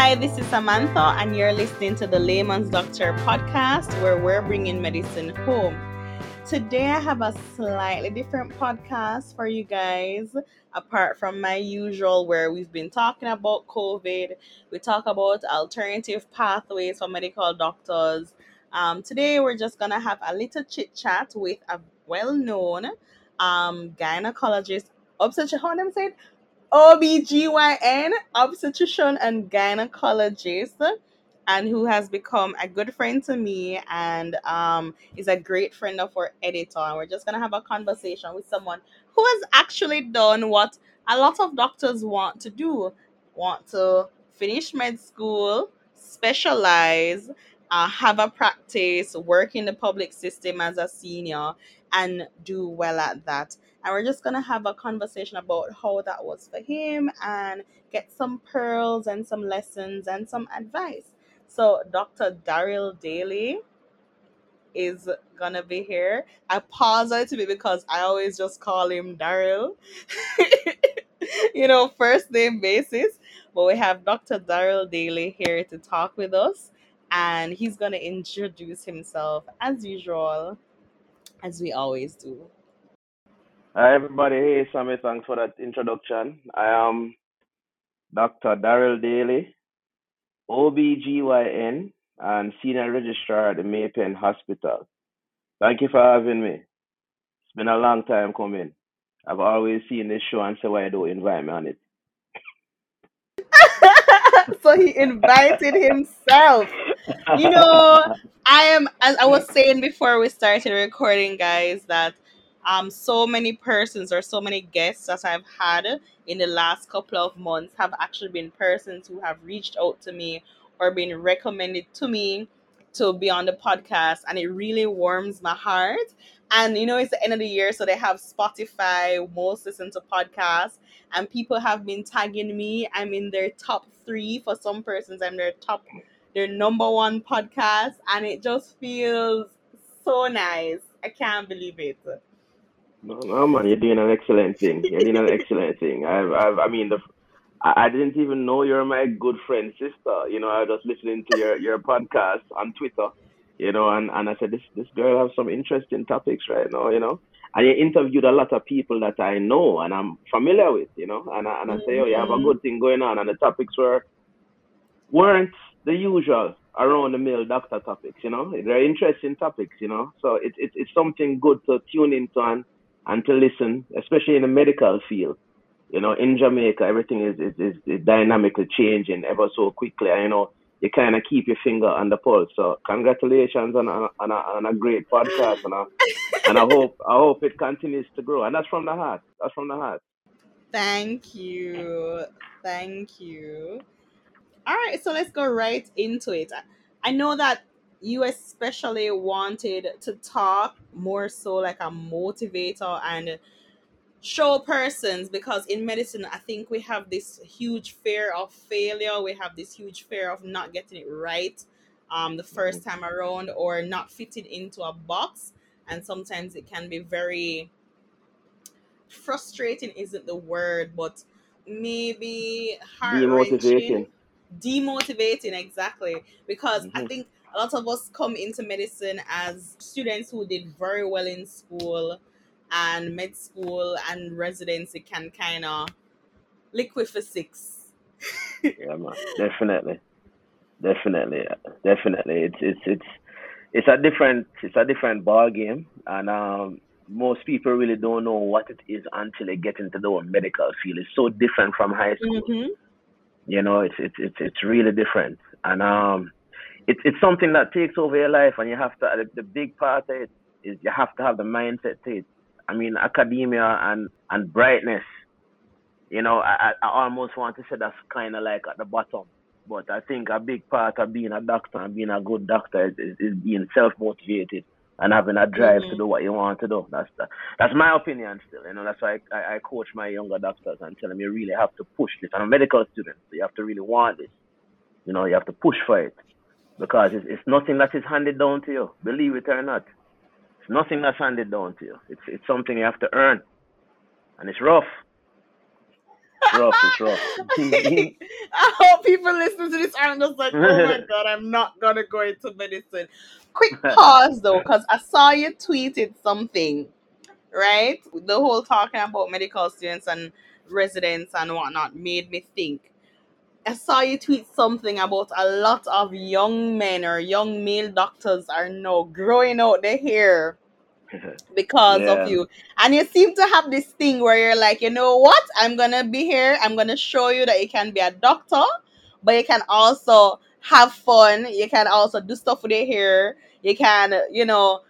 Hi, this is Samantha, and you're listening to the Layman's Doctor podcast where we're bringing medicine home. Today, I have a slightly different podcast for you guys, apart from my usual, where we've been talking about COVID. We talk about alternative pathways for medical doctors. Um, today, we're just going to have a little chit chat with a well known um, gynecologist, obstetrician, how them say OBGYN, obstetrician and gynecologist, and who has become a good friend to me and um, is a great friend of our editor. And we're just going to have a conversation with someone who has actually done what a lot of doctors want to do want to finish med school, specialize, uh, have a practice, work in the public system as a senior, and do well at that. And we're just going to have a conversation about how that was for him and get some pearls and some lessons and some advice. So, Dr. Daryl Daley is going to be here. I pause it to be because I always just call him Daryl, you know, first name basis. But we have Dr. Daryl Daley here to talk with us, and he's going to introduce himself as usual, as we always do. Hi, everybody. Hey, Sammy. Thanks for that introduction. I am Dr. Daryl Daley, OBGYN, and Senior Registrar at the May Pen Hospital. Thank you for having me. It's been a long time coming. I've always seen this show and say why don't invite me on it. so he invited himself. You know, I am as I was saying before we started recording, guys, that um so many persons or so many guests that I've had in the last couple of months have actually been persons who have reached out to me or been recommended to me to be on the podcast and it really warms my heart. And you know it's the end of the year so they have spotify most listen to podcasts and people have been tagging me. I'm in their top three. For some persons i'm their top their number one podcast and it just feels so nice. I can't believe it No, no, man, you're doing an excellent thing. You're doing an excellent thing. I've, I've, I mean, the, I, I didn't even know you're my good friend sister. You know, I was just listening to your, your podcast on Twitter. You know, and, and I said this this girl has some interesting topics right now. You know, and you interviewed a lot of people that I know and I'm familiar with. You know, and I, and I say, oh, you have a Mhm. good thing going on, and the topics were weren't the usual around the mill doctor topics, you know. They're interesting topics, you know. So it's it's it's something good to tune into and, and to listen, especially in the medical field. You know, in Jamaica everything is is, is, is dynamically changing ever so quickly. And, you know, you kind of keep your finger on the pulse. So congratulations on a, on a, on a great podcast, and I, and I hope I hope it continues to grow. And that's from the heart. That's from the heart. Thank you. Thank you. All right, so let's go right into it. I know that you especially wanted to talk more so like a motivator and show persons because in medicine, I think we have this huge fear of failure. We have this huge fear of not getting it right um, the first time around or not fitting into a box. And sometimes it can be very frustrating, isn't the word, but maybe heart Demotivating. demotivating exactly because i hmm think a lot of us come into medicine as students who did very well in school and med school and residency can kind of liquid for six Yeah, man. Definitely. Definitely, definitely. It's it's it's it's a different it's a different ball game, and um, most people really don't know what it is until they get into the medical field. It's so different from high school. mm-hmm. You know, it's it's it's it's really different, and um, it's it's something that takes over your life, and you have to. The, big part of it is you have to have the mindset to it. I mean, academia and and brightness. You know, I I almost want to say that's kind of like at the bottom. But I think a big part of being a doctor and being a good doctor is, is, is being self motivated and having a drive to Mm-hmm. do what you want to do. That's the, that's my opinion still. You know, that's why I, I, I coach my younger doctors and tell them you really have to push this. I'm a medical student, so you have to really want this. You know, you have to push for it because it's, it's nothing that is handed down to you. Believe it or not, it's nothing that's handed down to you. It's it's something you have to earn, and it's rough. it's rough. It's rough. I hope people listening to this aren't just like, oh my god, I'm not gonna go into medicine. Quick pause though, because I saw you tweeted something, right? The whole talking about medical students and residents and whatnot made me think. I saw you tweet something about a lot of young men or young male doctors are now growing out their hair because yeah. of you. And you seem to have this thing where you're like, you know what? I'm gonna be here. I'm gonna show you that you can be a doctor, but you can also have fun. You can also do stuff with your hair. You can, you know,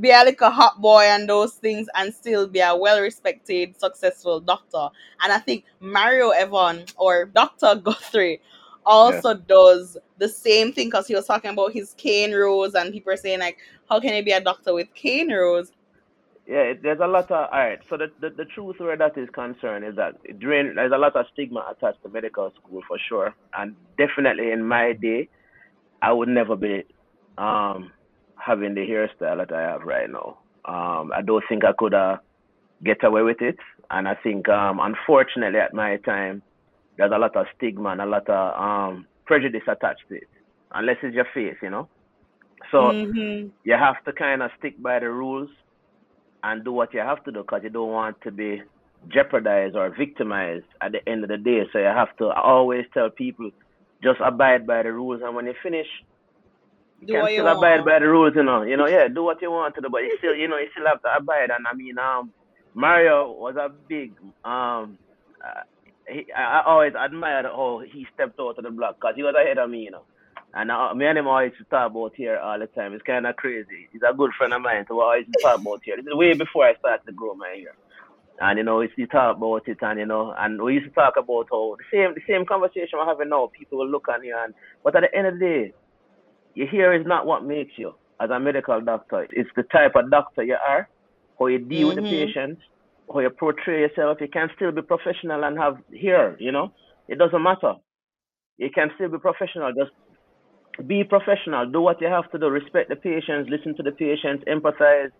be like a little hot boy and those things and still be a well respected, successful doctor. And I think Mario Evan or Dr. Guthrie also does the same thing because he was talking about his cane rows and people are saying like, how can you be a doctor with cane rows? Yeah, there's a lot of all right. So the, the the truth where that is concerned is that during there's a lot of stigma attached to medical school for sure, and definitely in my day, I would never be um having the hairstyle that I have right now. Um, I don't think I could uh, get away with it, and I think um unfortunately at my time, there's a lot of stigma and a lot of um prejudice attached to it, unless it's your face, you know. So Mm-hmm. you have to kind of stick by the rules and do what you have to do because you don't want to be jeopardized or victimized at the end of the day. So you have to always tell people just abide by the rules, and when you finish, Do can what you still abide by the rules, you know. You know, yeah, do what you want to do, but you still, you know, you still have to abide. And I mean, um, Mario was a big, um, uh, he, I I always admired how he stepped out of the block because he was ahead of me, you know. And uh, me and him always talk about here all the time. It's kind of crazy. He's a good friend of mine, so we always talk about here. This is way before I started to grow my hair. And you know, we used to talk about it, and you know, and we used to talk about how the same the same conversation we're having now. People will look on you, and but at the end of the day, your hair is not what makes you as a medical doctor. It's the type of doctor you are, how you deal with the Mm-hmm. patients, how you portray yourself. You can still be professional and have hair. You know, it doesn't matter. You can still be professional. Just be professional. Do what you have to do. Respect the patients. Listen to the patients. Empathize.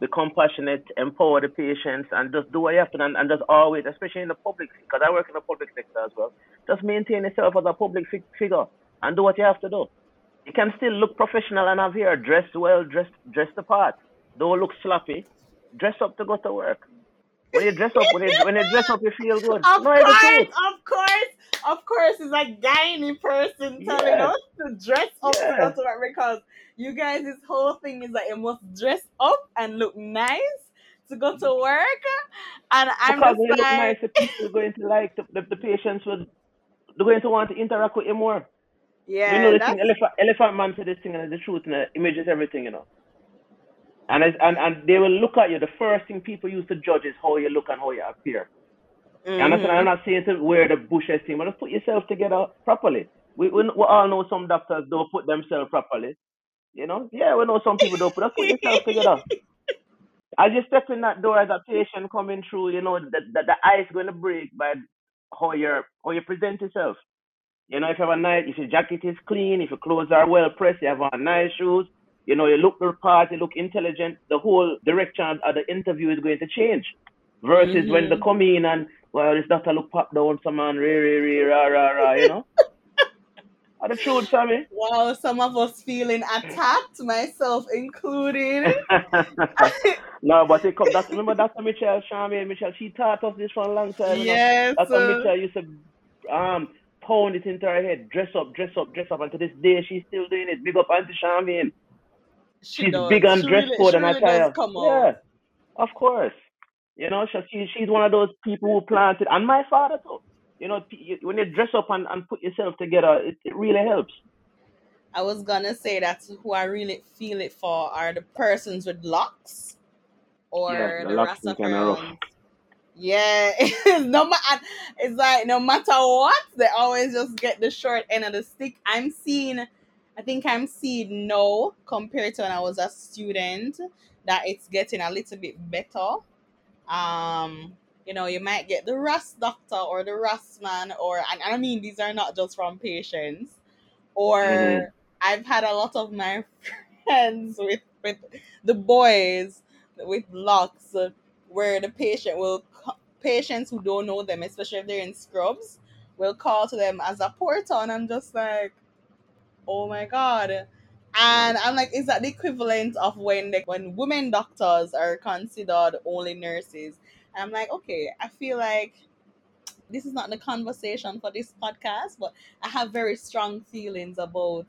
Be compassionate. Empower the patients, and just do what you have to. do. And, and just always, especially in the public, because I work in the public sector as well. Just maintain yourself as a public fi- figure and do what you have to do. You can still look professional and have hair, dressed well, dressed dressed the part. Don't look sloppy. Dress up to go to work. When you dress up, when you when you dress up, you feel good. Of No, course, of course, of course, it's a gynae person telling us to dress up to go to work because you guys, this whole thing is that you must dress up and look nice to go to work. And I'm Because just when you look nice, the people are going to like the, the, the patients will they're going to want to interact with you more. You know yeah, the thing, elephant elephant man said this thing and the truth and the image is everything, you know. And and and they will look at you. The first thing people used to judge is how you look and how you appear. You understand? I'm mm-hmm. not saying to wear the bushes thing, but just put yourself together properly. We, we we all know some doctors don't put themselves properly. You know? Yeah, we know some people don't, just put yourself together. As you step in that door as a patient coming through, you know, the, the, the ice going to break by how you're how you present yourself. You know, if you have a nice, if your jacket is clean, if your clothes are well pressed, you have on nice shoes, you know, you look the part, you look intelligent, the whole direction of the interview is going to change. Versus when they mm-hmm. come in and, well, this doctor look pop down, some man, re, re, re, rah, rah, rah, you know. Are the truth, Sammy? Wow, some of us feeling attacked, myself included. no, but it come, that's, remember Dr. Michelle, Charmaine Michelle, she taught us this for a long time, you know. yes. Dr. uh, Michelle used to um, pound it into her head, dress up, dress up, dress up, and to this day she's still doing it. Big up Auntie Charmaine. She She's does. big on She dress really, code and really does attire. come Yeah, out. of course. You know, she, she she's one of those people who planted, and my father too. You know, when you dress up and, and put yourself together, it, it really helps. I was gonna say that's who I really feel it for are the persons with locks Yeah, or the the locks is kind of rough. Rastafarians. Yeah, no matter it's like no matter what, they always just get the short end of the stick. I'm seeing, I think I'm seeing now compared to when I was a student that it's getting a little bit better. Um, you know, you might get the Rust doctor or the Rust man, or and I mean these are not just from patients or I've had a lot of my friends with with the boys with locks uh, where the patient will patients who don't know them, especially if they're in scrubs, will call to them as a porter, and I'm just like, oh my god. And I'm like, is that the equivalent of when the, when women doctors are considered only nurses? And I'm like, okay, I feel like this is not the conversation for this podcast, but I have very strong feelings about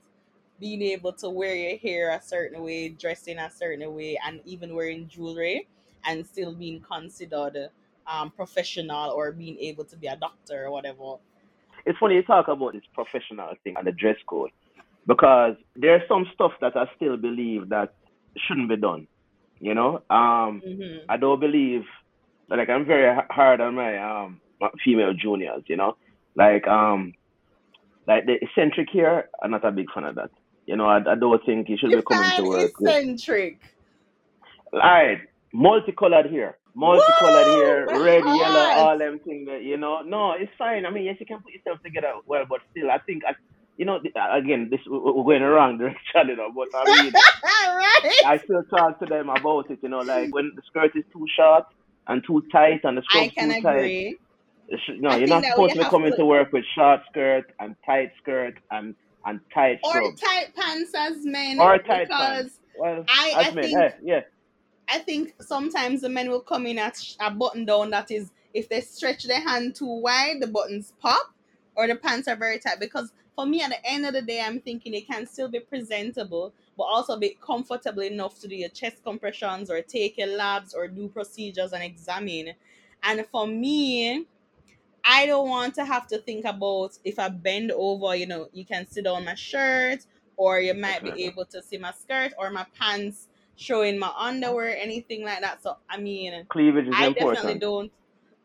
being able to wear your hair a certain way, dressing a certain way, and even wearing jewelry and still being considered um, professional or being able to be a doctor or whatever. It's funny you talk about this professional thing and the dress code because there's some stuff that I still believe that shouldn't be done. You know, um, hmm I don't believe like I'm very hard on my um my female juniors. You know, like um like the eccentric here. I'm not a big fan of that. You know, I, I don't think you should be coming to work with eccentric. Alright, multicolored hair. Multicolored Woo! hair, My red, yellow, all them things that, you know. No, it's fine. I mean, yes, you can put yourself together well, but still, I think, I, you know, uh, again, this we- we're going the wrong direction, you know, but I mean, right? I still talk to them about it, you know, like when the skirt is too short and too tight and the skirt too tight. agree. should- No, I you're not supposed to be coming to, to work with short skirt and tight skirt and, and tight or scrubs tight pants as men, or tight pants. Well, I I men, think hey, yeah, I think sometimes the men will come in at a button down that is, if they stretch their hand too wide, the buttons pop, or the pants are very tight. Because for me, at the end of the day, I'm thinking it can still be presentable, but also be comfortable enough to do your chest compressions or take your labs or do procedures and examine. And for me, I don't want to have to think about if I bend over, you know, you can sit on my shirt, or you might be able to see my skirt or my pants showing my underwear, anything like that. So I mean, Cleavage is I definitely don't.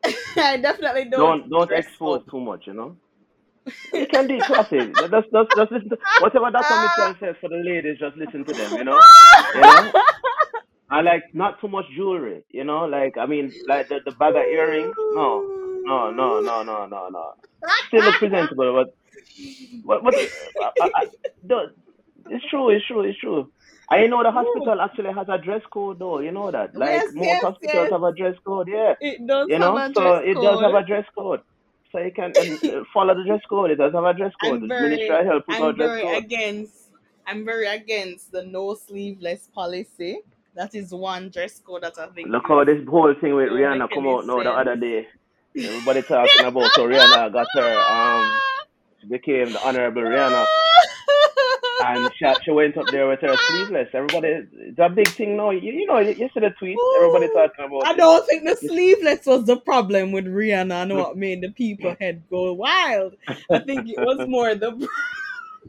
I definitely don't don't don't expose up. too much, you know. You can be classic. Just just just listen to whatever Dr. Mitchell says for the ladies, just listen to them, you know? You know? I like not too much jewelry, you know, like I mean like the, the bag of earrings. No. No, no, no, no, no, no. Still look presentable, but but, but uh, I, I, the, it's true, it's true, it's true. I know the hospital actually has a dress code though, you know that. Like yes, most yes, hospitals yes. have a dress code, yeah. It does You know, so it does have a dress code. So you can and, uh, follow the dress code. It does have a dress code. I'm very, of Health put I'm very against. I'm very against the no sleeveless policy. That is one dress code that I think Look how is this whole thing with Rihanna come out now the other day. Everybody talking about how Rihanna got her um she became the honorable Rihanna and she, she went up there with her sleeveless. Everybody it's a big thing now. You, you know you, see the tweets, everybody talking about I it. don't think the sleeveless was the problem with Rihanna and what made the people head go wild. I think it was more the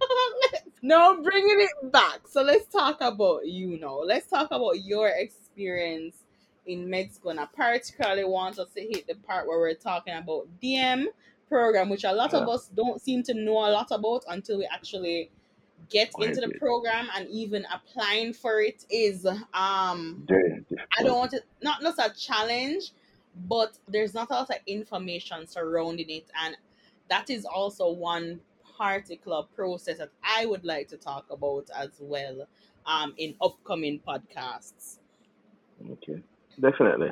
no bringing it back. So let's talk about you now. Let's talk about your experience in Mexico. And I particularly want us to hit the part where we're talking about DM program, which a lot of us don't seem to know a lot about until we actually get into the program and even applying for it is um I don't want it not just a challenge, but there's not a lot of information surrounding it, and that is also one particular process that I would like to talk about as well, um, in upcoming podcasts. Okay. Definitely.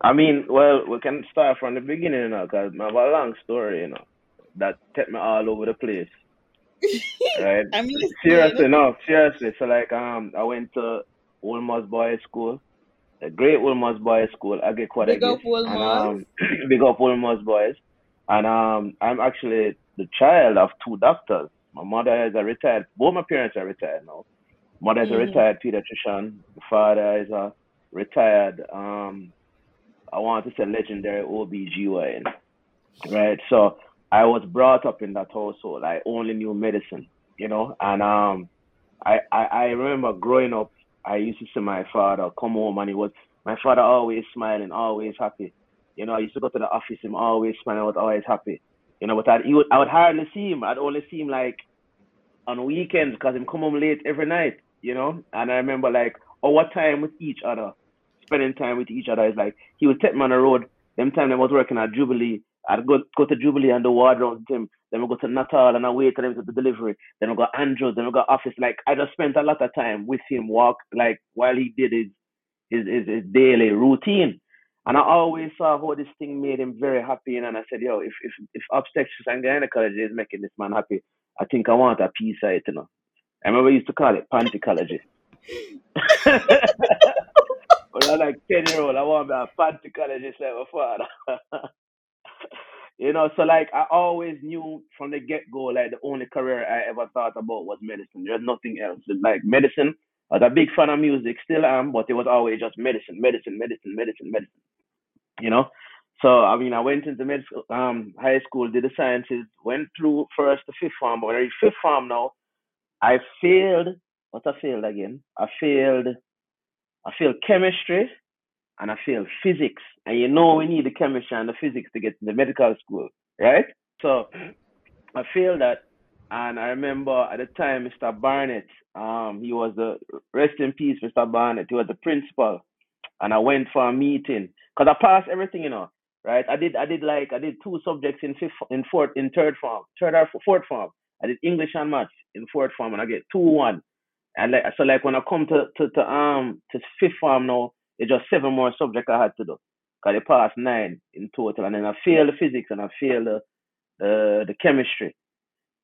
I mean, well, we can start from the beginning, you know, because I have a long story, you know, that took me all over the place. Right? I'm listening. Seriously, no, seriously. So like um I went to Wolmer's Boys School, a great Wolmer's Boys School, I get quite a Big up gift. And um big up Wolmer's Boys. And um I'm actually the child of two doctors. My mother is a retired both my parents are retired now. Mother is a Mhm. retired pediatrician, the father is a retired um I want to say legendary OBGYN. Right. So I was brought up in that household. I only knew medicine, you know, and um I, I, I remember growing up, I used to see my father come home and he was, my father always smiling, always happy. You know, I used to go to the office, him always smiling, was always happy. You know, but I, he would, I would hardly see him. I'd only see him like on weekends because him come home late every night, you know. And I remember like our time with each other, spending time with each other is like, he would take me on the road. Them time I was working at Jubilee, I'd go, go to Jubilee and do wardrobe with him. Then we go to Nuttall and I wait for him to the delivery. Then we got Andrews, then we got office. Like I just spent a lot of time with him, walk like while he did his his his, his daily routine. And I always saw how this thing made him very happy. And I said, yo, if if, if obstetrics and gynecology is making this man happy, I think I want a piece of it, you know. I remember used to call it pantycology. when I like 10 year old, I want to be a pantycologist like my father. You know, so like I always knew from the get go, like the only career I ever thought about was medicine. There's nothing else. Like medicine, I was a big fan of music, still am, but it was always just medicine, medicine, medicine, medicine, medicine. You know? So I mean I went into medical um high school, did the sciences, went through first to fifth form, but when I reached fifth form now, I failed what I failed again. I failed I failed chemistry and I failed physics. And you know we need the chemistry and the physics to get to the medical school, right? So I failed that and I remember at the time Mr. Barnett, um, he was the rest in peace, Mr. Barnett, he was the principal. And I went for a meeting. Because I passed everything, you know. Right? I did I did like I did two subjects in fifth in fourth in third form, third or fourth form. I did English and maths in fourth form and I get two one. And like so like when I come to, to, to um to fifth form now, it's just seven more subjects I had to do. Cause I passed nine in total and then I failed the physics and I failed the the, the chemistry.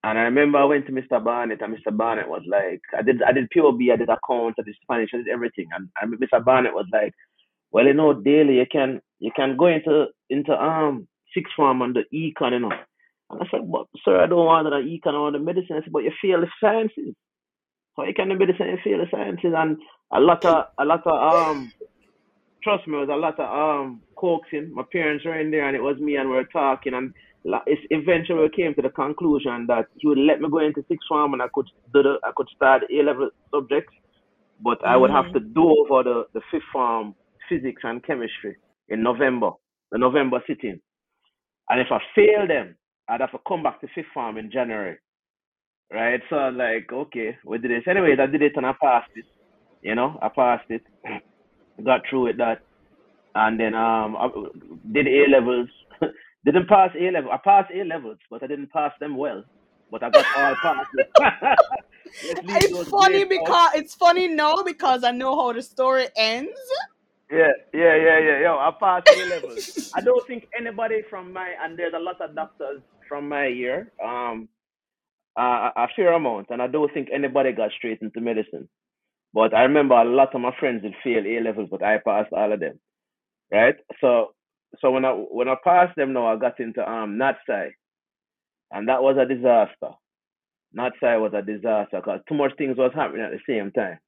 And I remember I went to Mr. Barnett and Mr. Barnett was like I did I did POB, I did accounts, I did Spanish, I did everything. And, and Mr. Barnett was like, Well, you know, Daley you can you can go into into um sixth form on the econ, you know. And I said, But sir, I don't want the econ or the medicine. I said, But you fail the sciences. So you can be the same field of sciences and a lot of a lot of um trust me, it was a lot of um coaxing. My parents were in there and it was me and we were talking and it's eventually we came to the conclusion that he would let me go into sixth form and I could do the I could start A level subjects, but I would have to do over the, the fifth form physics and chemistry in November, the November sitting. And if I fail them, I'd have to come back to fifth form in January right? So I'm like, okay, we did this. Anyways, I did it and I passed it. You know, I passed it, got through with that, and then um, I did A levels. didn't pass A level. I passed A levels, but I didn't pass them well. But I got all passes. it's funny because out. it's funny now because I know how the story ends. Yeah, yeah, yeah, yeah. Yo, I passed A levels. I don't think anybody from my and there's a lot of doctors from my year. Um, uh, a fair amount, and I don't think anybody got straight into medicine. But I remember a lot of my friends did fail A levels, but I passed all of them. Right? So so when I when I passed them now I got into um NatSci. And that was a disaster. NatSci was a disaster because too much things was happening at the same time.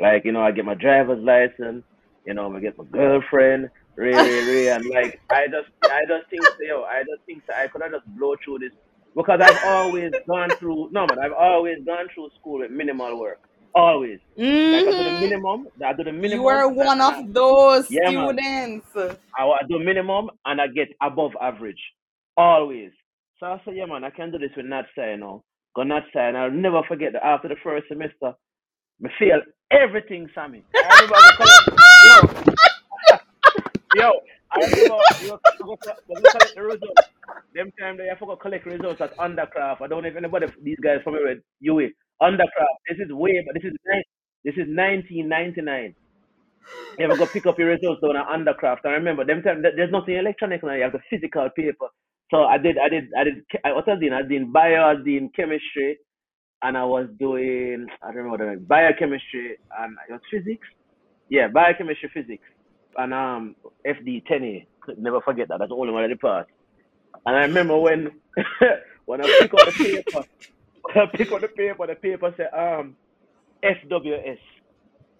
Like, you know, I get my driver's license, you know, I get my girlfriend, really, really, and like I just I just think yo, I just think I could have just blow through this because I've always gone through no man, I've always gone through school with minimal work. Always. Mm-hmm. Like I do the mm-hmm. minimum. I do the minimum. You are one of those yeah, students. Man. I, I do minimum and I get above average. Always. So I said, yeah man, I can do this with NatSci, you know. Go NatSci and I'll never forget that after the first semester, I feel everything, Sammy. I remember yo, yo, I remember we were, we were, collect the results. Them time they I forgot collect results at Undercroft. I don't know if anybody these guys from with UWI. Undercroft. This is way, but this is this is 1999. You ever go pick up your results on an Undercroft? I remember them time. There's nothing electronic now. You have the physical paper. So I did, I did, I did. I did, I did bio, I did chemistry, and I was doing. I don't remember what biochemistry and it was physics. Yeah, biochemistry, physics and um FD 10A. Never forget that. That's the only one I did pass. And I remember when when I pick up the paper, I pick up the paper, the paper said um FWS.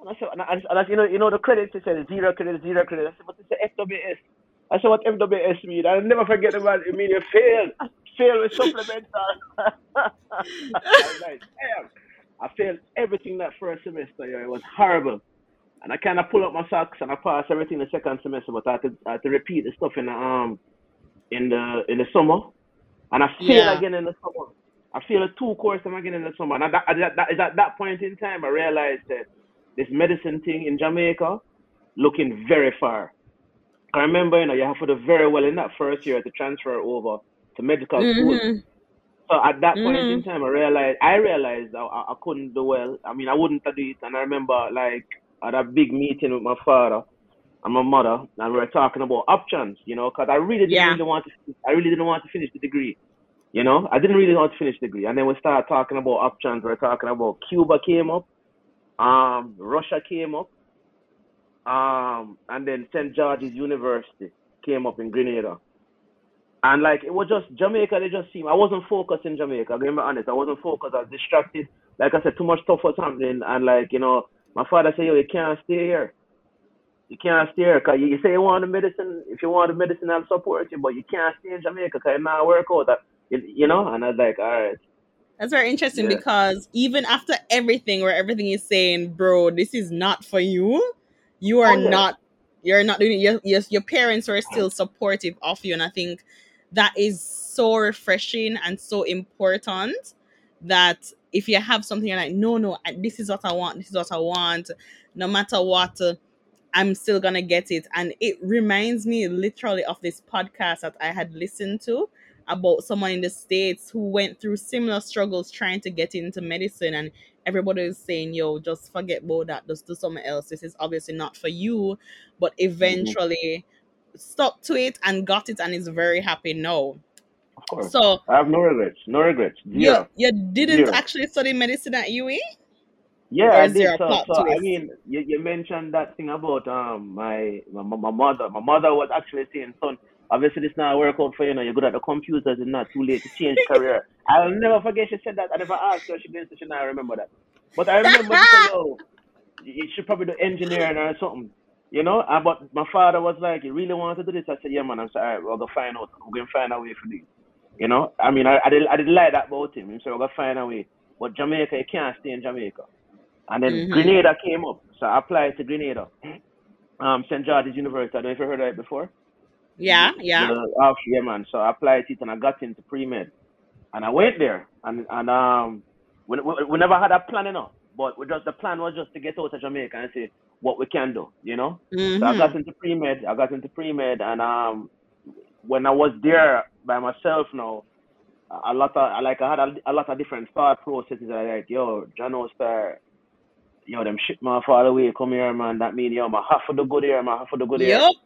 And I said, and, I, and I, you know, you know the credits it said zero credits, zero credits. I said, but it's a FWS. I said, what FWS mean? I'll never forget the word. It mean you failed. Failed with supplemental. I was like, damn. I failed everything that first semester. Yeah, it was horrible and I kind of pull up my socks and I pass everything the second semester, but I had to, I had to repeat the stuff in the um in the in the summer, and I fail yeah. again in the summer. I feel a two course again in the summer, and that, that, that is at that point in time I realized that this medicine thing in Jamaica looking very far. I remember, you know, you have to do very well in that first year to transfer over to medical mm-hmm. school. So at that point mm-hmm. in time, I realized I realized I, I, couldn't do well. I mean, I wouldn't do it, and I remember like at a big meeting with my father, and my mother, and we were talking about options, you know, because I really didn't Yeah. really want to, I really didn't want to finish the degree, you know, I didn't really want to finish degree, and then we started talking about options. We're talking about Cuba came up, um, Russia came up, um, and then St. George's University came up in Grenada. And like it was just Jamaica, they just seemed I wasn't focused in Jamaica, gonna be honest. I wasn't focused, I was distracted. Like I said, too much stuff was happening and like, you know, my father said, Yo, you can't stay here. You can't stay here because you, you say you want the medicine, if you want the medicine, I'll support you, but you can't stay in Jamaica because it not work out. You, know? And I was like, all right. That's very interesting Yeah. because even after everything, where everything is saying, bro, this is not for you, you are Oh, yeah. not, you're not doing it. Your, your, your parents were still supportive of you. And I think that is so refreshing and so important that if you have something you're like, no, no, this is what I want, this is what I want, no matter what, I'm still gonna get it. And it reminds me literally of this podcast that I had listened to about someone in the States who went through similar struggles trying to get into medicine and everybody was saying, yo, just forget about that, just do something else. This is obviously not for you. But eventually stuck to it and got it and is very happy now. Of course. So I have no regrets. No regrets. you, Zero. you didn't Zero. actually study medicine at UWI? Yeah, I did. So, so I mean, you, you mentioned that thing about um my, my my mother. My mother was actually saying, "Son, obviously this not work out for you. Know you're good at the computers. It's not too late to change career." I'll never forget she said that. I never asked her. She didn't say she not remember that. But I remember she said, "Yo, you should probably do engineering or something." You know, and, but my father was like, "You really want to do this?" I said, "Yeah, man." I "All right, we're gonna find out. We're gonna find a way for this." You know, I mean, I, I didn't I didn't like that about him. He said, "We're gonna find a way." But Jamaica, you can't stay in Jamaica. And then Mhm. Grenada came up, so I applied to Grenada, um, St. George's University. I don't know if you heard of it before. Yeah, yeah. The, uh, yeah, man. So I applied it and I got into pre med, and I went there, and and um, we, we, we never had a plan enough, but we just the plan was just to get out of Jamaica and see what we can do, you know. So I got Mhm. into pre med. I got into pre med, and um, when I was there by myself now, a lot of like I had a, a lot of different thought processes. I like, yo, John Star, yo, them shit my far away, come here, man. That mean, yo, my half of the good here, my half of the good here. Yup.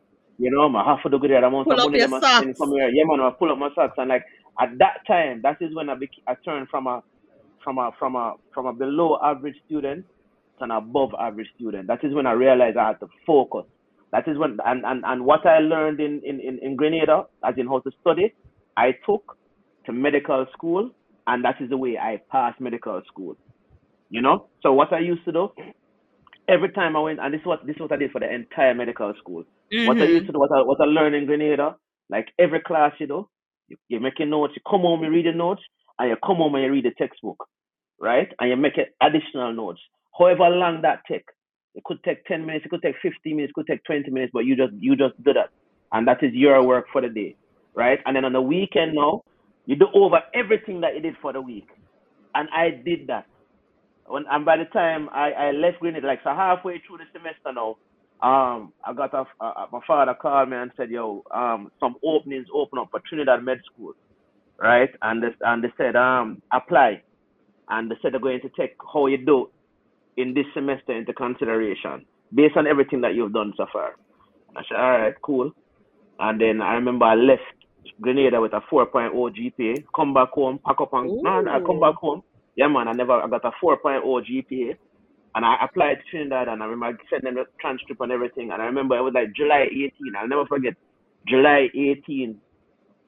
You know, my half of the good here, the amount Pull of up money your them a socks. come here. Yeah, man, I pull up my socks and like at that time, that is when I bec- I turned from a from a from a from a below average student to an above average student. That is when I realized I had to focus. That is when and, and, and what I learned in, in, in, in Grenada, as in how to study, I took to medical school and that is the way I passed medical school. You know? So what I used to do, every time I went and this is what this is what I did for the entire medical school. What I used mm-hmm. to do, what I what I learned in Grenada, like every class you know, you, you make your notes, you come home, you read the notes, and you come home and you read the textbook, right? And you make it additional notes. However long that take. It could take 10 minutes, it could take 15 minutes, it could take 20 minutes, but you just you just do that. And that is your work for the day. Right? And then on the weekend now, you do over everything that you did for the week. And I did that. When and by the time I, I left Grenada, like so halfway through the semester now, um, I got a, uh, my father called me and said, "Yo, um, some openings open up for Trinidad Med School, right?" And this and they said, um, apply, and they said they're going to take how you do in this semester into consideration based on everything that you've done so far. I said, all right, cool. And then I remember I left Grenada with a 4.0 GPA, come back home, pack up and no, I come back home. Yeah, man, I never I got a 4.0 GPA. And I applied to Trinidad and I remember sending them the transcript and everything. And I remember it was like July 18. I'll never forget July 18.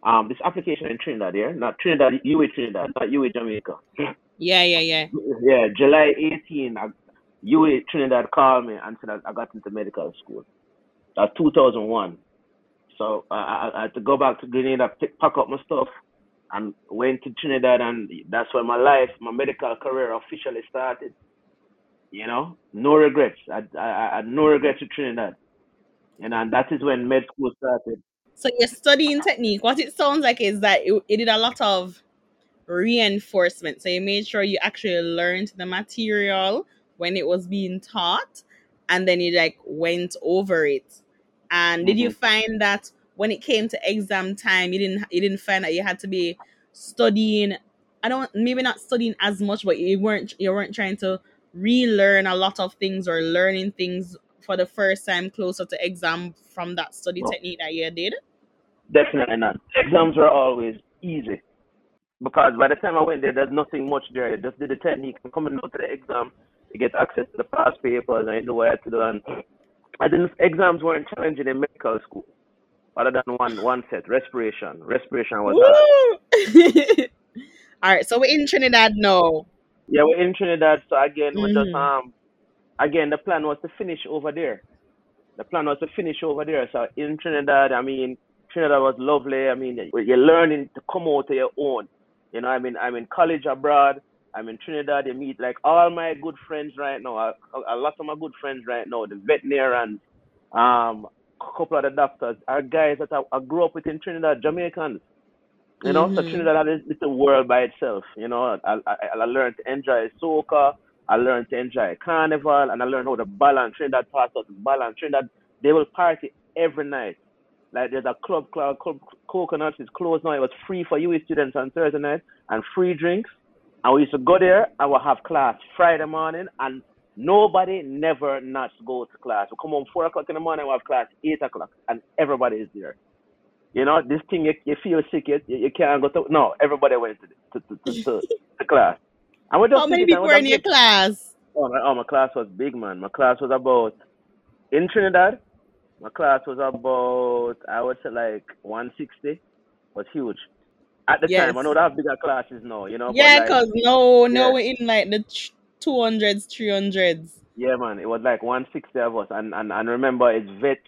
Um, this application in Trinidad, yeah? Not Trinidad, UWI Trinidad, not UWI Jamaica. Yeah, yeah, yeah. Yeah, July 18, I, UWI Trinidad called me and said I, I got into medical school. That's 2001. So I, I, I had to go back to Grenada, pick, pack up my stuff, and went to Trinidad, and that's where my life, my medical career officially started. You know, no regrets. I, I, I had no regrets to Trinidad. You know, and that is when med school started. So you're studying technique, what it sounds like is that it, it did a lot of reinforcement. So you made sure you actually learned the material when it was being taught, and then you like went over it. And did you Mhm. find that when it came to exam time, you didn't you didn't find that you had to be studying? I don't maybe not studying as much, but you weren't you weren't trying to relearn a lot of things or learning things for the first time closer to exam from that study No. technique that you did? Definitely not. Exams were always easy because by the time I went there, there's nothing much there. I just did the technique and coming out to the exam, you get access to the past papers and you know what I had to do. And I didn't, exams weren't challenging in medical school other than one one set, respiration. Respiration was All right, so we're in Trinidad now. Yeah, we're in Trinidad, so again, we just hmm um again the plan was to finish over there. The plan was to finish over there. So in Trinidad, I mean, Trinidad was lovely. I mean, you're learning to come out to your own. You know, I mean, I'm in college abroad. I'm in Trinidad. You meet like all my good friends right now. A, a lot of my good friends right now, the veterinarians, um, a couple of the doctors are guys that I, I grew up with in Trinidad, Jamaicans. You know, so hmm Trinidad had this little world by itself. You know, I, I, I learned to enjoy soca. I learned to enjoy carnival, and I learned how to balance. Trinidad us to balance. Trinidad, they will party every night. Like there's a club called Club Coconuts. It's closed now. It was free for UWI students on Thursday night and free drinks. And we used to go there and we'll have class Friday morning and nobody never not go to class. We come home four o'clock in the morning, we have class eight o'clock and everybody is there. You know, this thing you, you feel sick, you, you can't go to no, everybody went to the, to, to, to, class. And we How just many it and people we were in just your class? oh my, oh my class was big man. My class was about in Trinidad, my class was about I would say like one sixty. Was huge. At the time, I Yes. know they have bigger classes now, you know, but Yeah, like cause no, yeah. no, we're in like the two hundreds, three hundreds. Yeah, man, it was like 160 of us, and and, and remember, it's vet.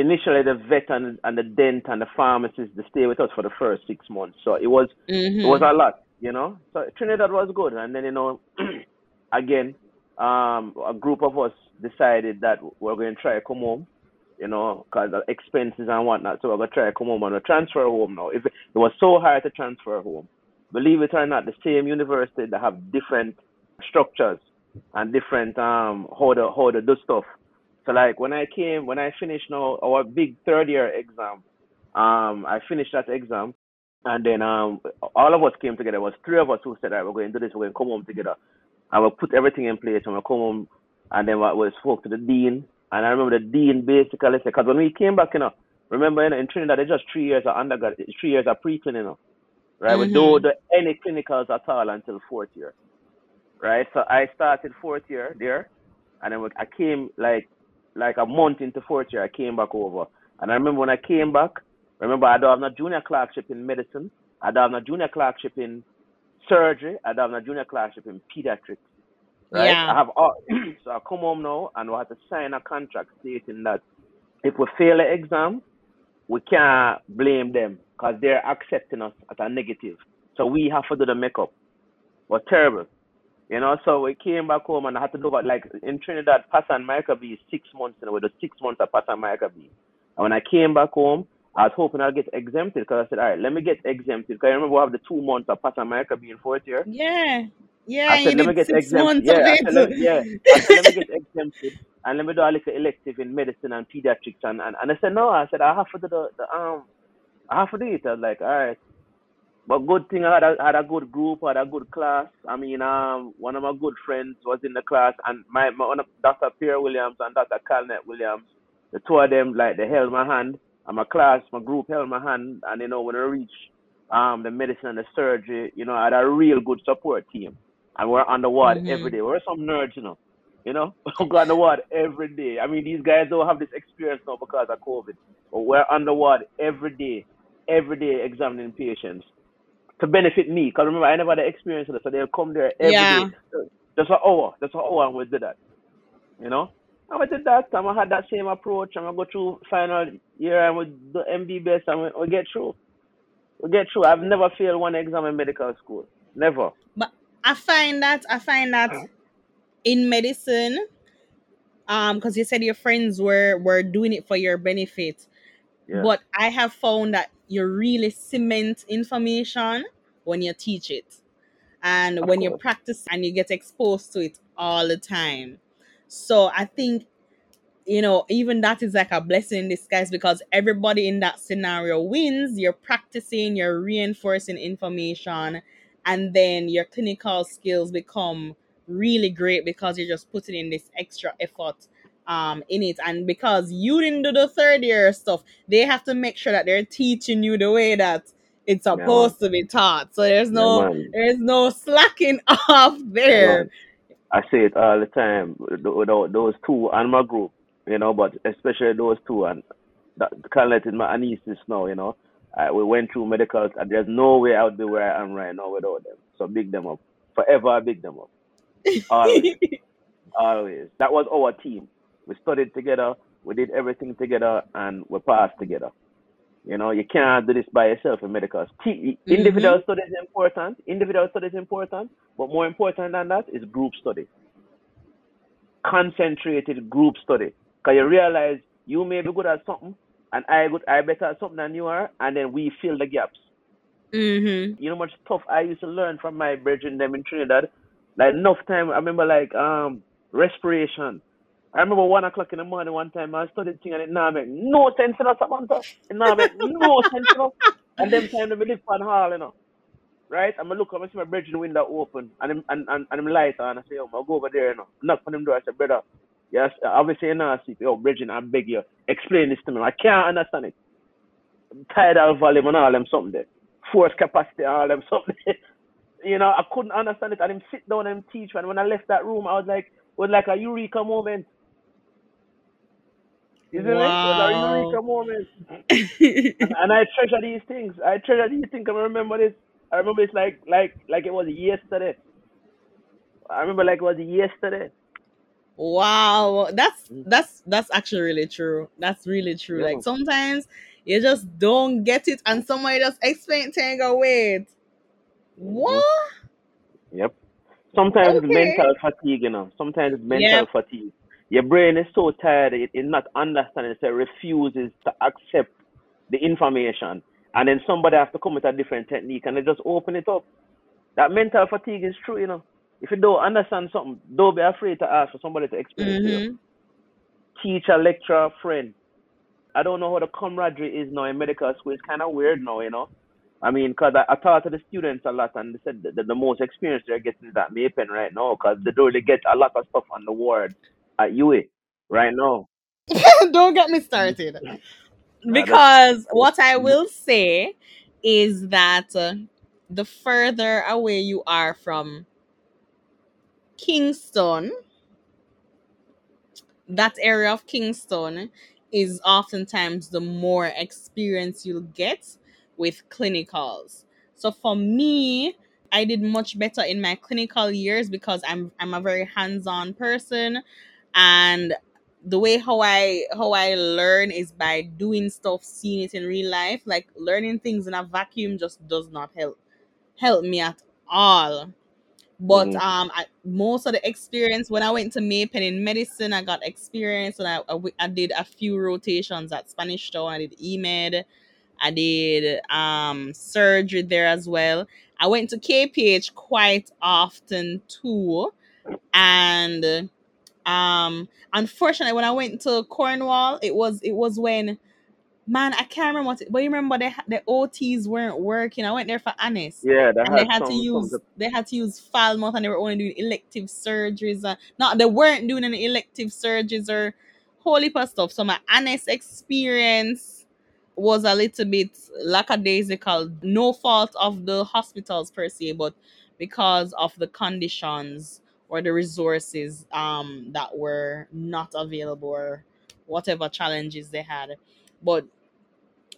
Initially, the vet and, and the dent and the pharmacist they stay with us for the first six months, so it was it was Mm-hmm. a lot, you know. So Trinidad was good, and then you know, again, um, a group of us decided that we're going to try to come home, you know, because of expenses and whatnot. So we're going to try to come home and we transfer home now. If it, it was so hard to transfer home, believe it or not, the same university that have different structures and different um how to how to do stuff. So like when I came, when I finished now our big third year exam, um, I finished that exam, and then um all of us came together. It was three of us who said, "All right, we're going to do this. We're going to come home together." And we put everything in place, and we come home, and then we, we spoke to the dean, and I remember the dean basically said, because when we came back, you know, remember you know, in Trinidad, it's just three years of undergrad, three years of pre-clinical, you know, right? We don't Mm-hmm. do any clinicals at all until fourth year right? So I started fourth year there, and then I came like like a month into fourth year. I came back over, and I remember when I came back. Remember, I don't have no junior clerkship in medicine. I don't have no junior clerkship in surgery. I don't have no junior clerkship in pediatrics. Right? I have all. so I come home now, and we have to sign a contract stating that if we fail the exam, we can't blame them because they're accepting us as a negative. So we have to do the makeup. Was terrible. You know, so we came back home and I had to do about like in Trinidad, Pass and Microbe is six months, and we did six months of Pass and Microbe. And when I came back home, I was hoping I'd get exempted because I said, all right, let me get exempted. Because I remember we have the two months of Pass and Microbe in fourth year. Yeah. Yeah, I you said, let me did get six exempted. months of Yeah, I said, let me, yeah. I said, let me it. get exempted and let me do a little elective in medicine and pediatrics. And, and, and I said, no, I said, I have to do the, the um, I have to do it. I was like, all right. But good thing I had a, had a good group, had a good class. I mean, um, one of my good friends was in the class, and my, my one of Dr. Pierre Williams and Dr. Calnett Williams, the two of them like they held my hand, and my class, my group held my hand, and you know when I reached um the medicine and the surgery, you know, I had a real good support team, and we're on the ward every Mm-hmm. day. We're some nerds, you know. You know, we're on the ward every day. I mean, these guys don't have this experience now because of COVID, but we're on the ward every day, every day examining patients to benefit me. Because remember, I never had the experience of it, so they'll come there every Yeah. day, just an hour, just an hour, and we did that. You know, and we did that. And I had that same approach, and we go through final year, and we do MBBS, and we, we get through. We get through. I've never failed one exam in medical school. Never. But I find that I find that in medicine, um, because you said your friends were were doing it for your benefit. Yeah. But I have found that you really cement information when you teach it. And Of when you practice and you get exposed to it all the time. So I think you know, even that is like a blessing in disguise because everybody in that scenario wins. You're practicing, you're reinforcing information, and then your clinical skills become really great because you're just putting in this extra effort um in it and because you didn't do the third year stuff they have to make sure that they're teaching you the way that it's Yeah, supposed to be taught so there's no man. there's no slacking off there man. I say it all the time those two and my group, you know, but especially those two and that kind of my anesthesis now, you know. Uh, we went through medicals and there's no way I would be where I am right now without them. So big them up. Forever I big them up. Always. Always. That was our team. We studied together, we did everything together and we passed together. You know, you can't do this by yourself in medical. Mm-hmm. individual study is important. Individual study is important, but more important than that is group study. Concentrated group study. Because you realize you may be good at something, and I good, I better at something than you are, and then we fill the gaps. mm-hmm. You know how much stuff I used to learn from my brethren them in Trinidad. Like enough time, I remember like um respiration. I remember one o'clock in the morning one time I studied thing and it now make no sense in us, Samantha. It now make no sense in us. And them time we live on hall, you know. Right? I'm look up, I see my brethren window open and him and, and, and him light on. I say, yo, I'll go over there, you know. Knock on him door. I say, brother, yes, obviously you know, I see, yo, brethren, I beg you, explain this to me. I can't understand it. Tidal volume and all them something there. Force capacity and all them something there. You know, I couldn't understand it. And him sit down and teach. And when I left that room, I was like, was like a eureka moment. Isn't it? It was a eureka moment. And, and I treasure these things. I treasure these things. I remember this. I remember it's like like like it was yesterday. I remember like it was yesterday. Wow, that's Mm. that's that's actually really true. That's really true. Yeah, Like sometimes you just don't get it, and somebody just explain to you go, "Wait, what? Yep. Sometimes it's mental fatigue, you know. Sometimes it's mental yep, fatigue. Your brain is so tired, it, it not understanding, so it refuses to accept the information. And then somebody has to come with a different technique and they just open it up. That mental fatigue is true, you know. If you don't understand something, don't be afraid to ask for somebody to explain it to you. mm-hmm, Teacher, lecturer, friend. I don't know how the camaraderie is now in medical school. It's kind of weird now, you know. I mean, because I, I talk to the students a lot, and they said that the, the most experience they're getting is at May Pen right now, because they don't really get a lot of stuff on the ward at UWI right now. don't get me started. Because what I will say is that uh, the further away you are from Kingston, that area of Kingston is oftentimes the more experience you'll get with clinicals. So for me, I did much better in my clinical years because I'm I'm a very hands-on person and the way how I how I learn is by doing stuff, seeing it in real life. Like learning things in a vacuum just does not help help me at all. But hmm um I, most of the experience when i went to May Pen in medicine i got experience and I I did a few rotations at spanish town i did emed i did um surgery there as well. I went to kph quite often too. And um unfortunately when i went to cornwall it was it was when man i can't remember what it, but you remember the the ots weren't working i went there for honest Yeah, they and they had had to some some. use they had to use Falmouth and they were only doing elective surgeries. Uh, no, they weren't doing any elective surgeries or whole heap of stuff. So my honest experience was a little bit lackadaisical. No fault of the hospitals per se, but because of the conditions or the resources um that were not available or whatever challenges they had. But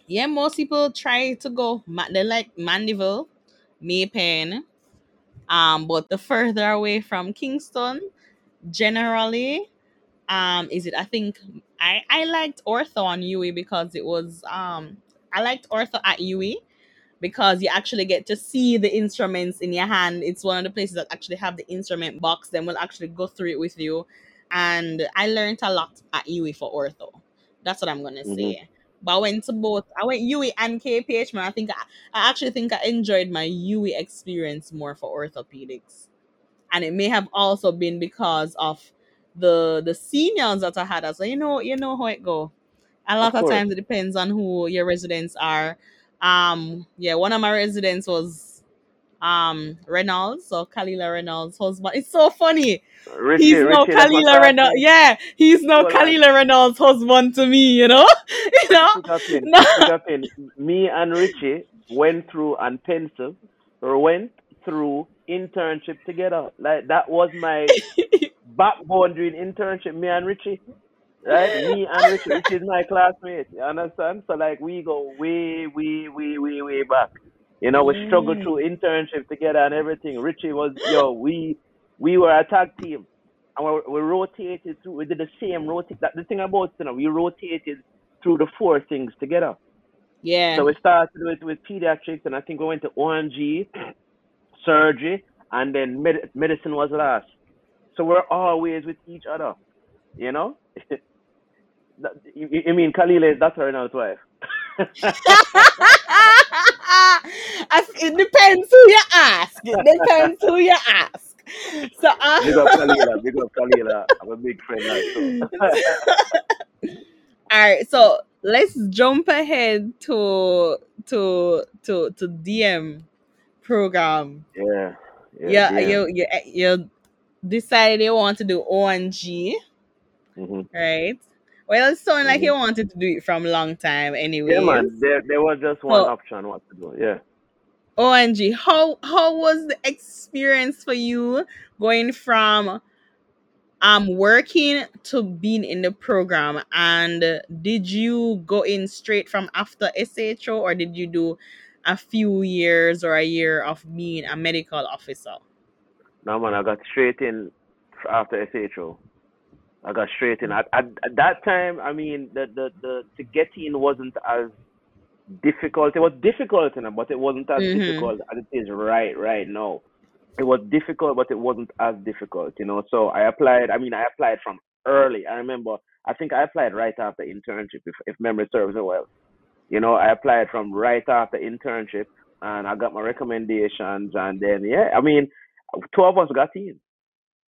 yeah, most people try to go. They like Mandeville, May Pen, um, but the further away from Kingston, generally, um, is it? I think I I liked ortho on UE because it was um I liked ortho at UE because you actually get to see the instruments in your hand. It's one of the places that actually have the instrument box. Then we'll actually go through it with you, and I learned a lot at UE for ortho. That's what I'm gonna hmm say. But I went to both. I went UE and KPH, man. I think I, I actually think I enjoyed my UE experience more for orthopedics and it may have also been because of the the seniors that I had as well. You know, you know how it go. A lot of course. times it depends on who your residents are. Um, yeah, one of my residents was um Reynolds or Kalilah Reynolds' husband. It's so funny. Richie, He's no Kalilah Reynolds. Yeah, he's no. Kalilah Reynolds' husband to me. You know, you know. Pick up in. No. Pick up in. Me and Richie went through and pencil went through internship together. Like that was my backbone during internship. Me and Richie. Right? Me and Richie. Richie is my classmate. You understand? So like we go way, way, way, way, way back. You know, we struggled Mm. through internship together and everything. Richie was yo, we we were a tag team. And we, we rotated through we did the same rotate that the thing about you know, we rotated through the four things together. Yeah. So we started with, with pediatrics, and I think we went to ONG, surgery, and then med- medicine was last. So we're always with each other, you know. That- you, you you mean Kalilah is Dr. Reynolds' wife? As- it depends who you ask. It depends who you ask. So big up uh, Kalilah, big up Kalilah. I'm a big friend, like so. all right, so let's jump ahead to to to to DM program. yeah, yeah, damn. you you you decided you want to do ONG, hmm right? Well, it sounded like hmm you wanted to do it from long time, anyway. Yeah, man. There, there was just one So option what to do. Yeah. ONG, how how was the experience for you going from um working to being in the program and did you go in straight from after SHO or did you do a few years or a year of being a medical officer? No, man. I got straight in after SHO. I got straight in. At, at, at that time, I mean, the, the, the to get in wasn't as difficult. It was difficult, you know, but it wasn't as Mm-hmm. difficult as it is right right now. It was difficult, but it wasn't as difficult, you know. So I applied. I mean, I applied from early. I remember. I think I applied right after internship, if if memory serves me well. You know, I applied from right after internship, and I got my recommendations, and then yeah, I mean, two of us got in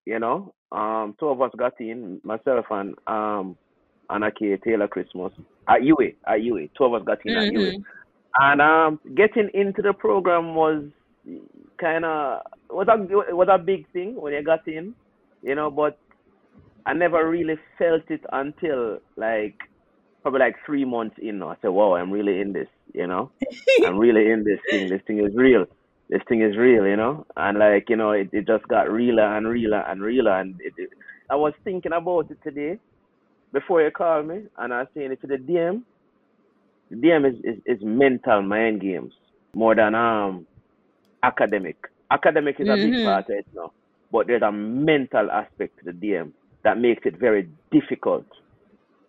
you know. Um, two of us got in, myself and um Anna-Kay Taylor-Christmas at UWI, at UWI. Two of us got in at UWI. Mm-hmm. And um getting into the program was kinda was a was a big thing when you got in, you know, but I never really felt it until like probably like three months in. I said, Wow, I'm really in this, you know. I'm really in this thing. This thing is real. This thing is real, you know. And like, you know, it, it just got realer and realer and realer. And it, it, I was thinking about it today before you called me, and I was saying it to the DM. The DM is, is, is mental mind games more than um academic. Academic is a big Mm-hmm. part of it now, but there's a mental aspect to the DM that makes it very difficult.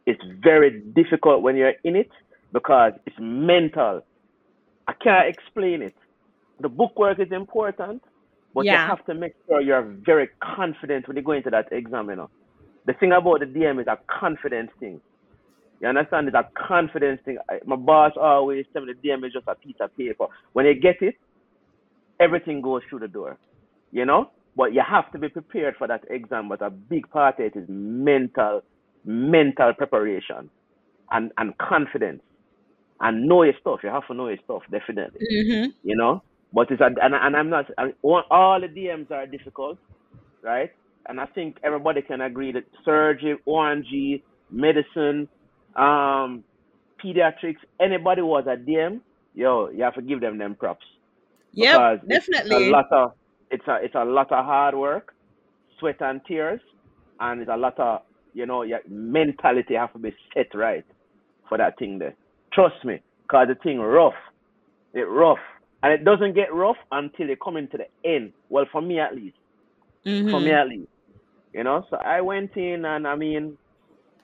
It's very difficult when you're in it because it's mental. I can't explain it. The book work is important, but you have to make sure you're very confident when you go into that exam. You know, the thing about the DM is a confidence thing. You understand? It's a confidence thing. I, my boss always tell me the DM is just a piece of paper. When you get it, everything goes through the door. You know? But you have to be prepared for that exam. But a big part of it is mental, mental preparation and, and confidence. And know your stuff. You have to know your stuff, definitely. Mm-hmm. You know? But it's a, and, and I'm not, I, all the DMs are difficult, right? And I think everybody can agree that surgery, ONG, medicine, um, pediatrics, anybody who was a DM, yo, you have to give them them props Yeah, definitely. it's, it's a lot of it's a it's a lot of hard work, sweat and tears, and it's a lot of you know your mentality have to be set right for that thing there. Trust me, cause the thing rough, it rough, and it doesn't get rough until you come into the end. Well, for me at least, for me Mm-hmm. at least, you know. So I went in, and I mean,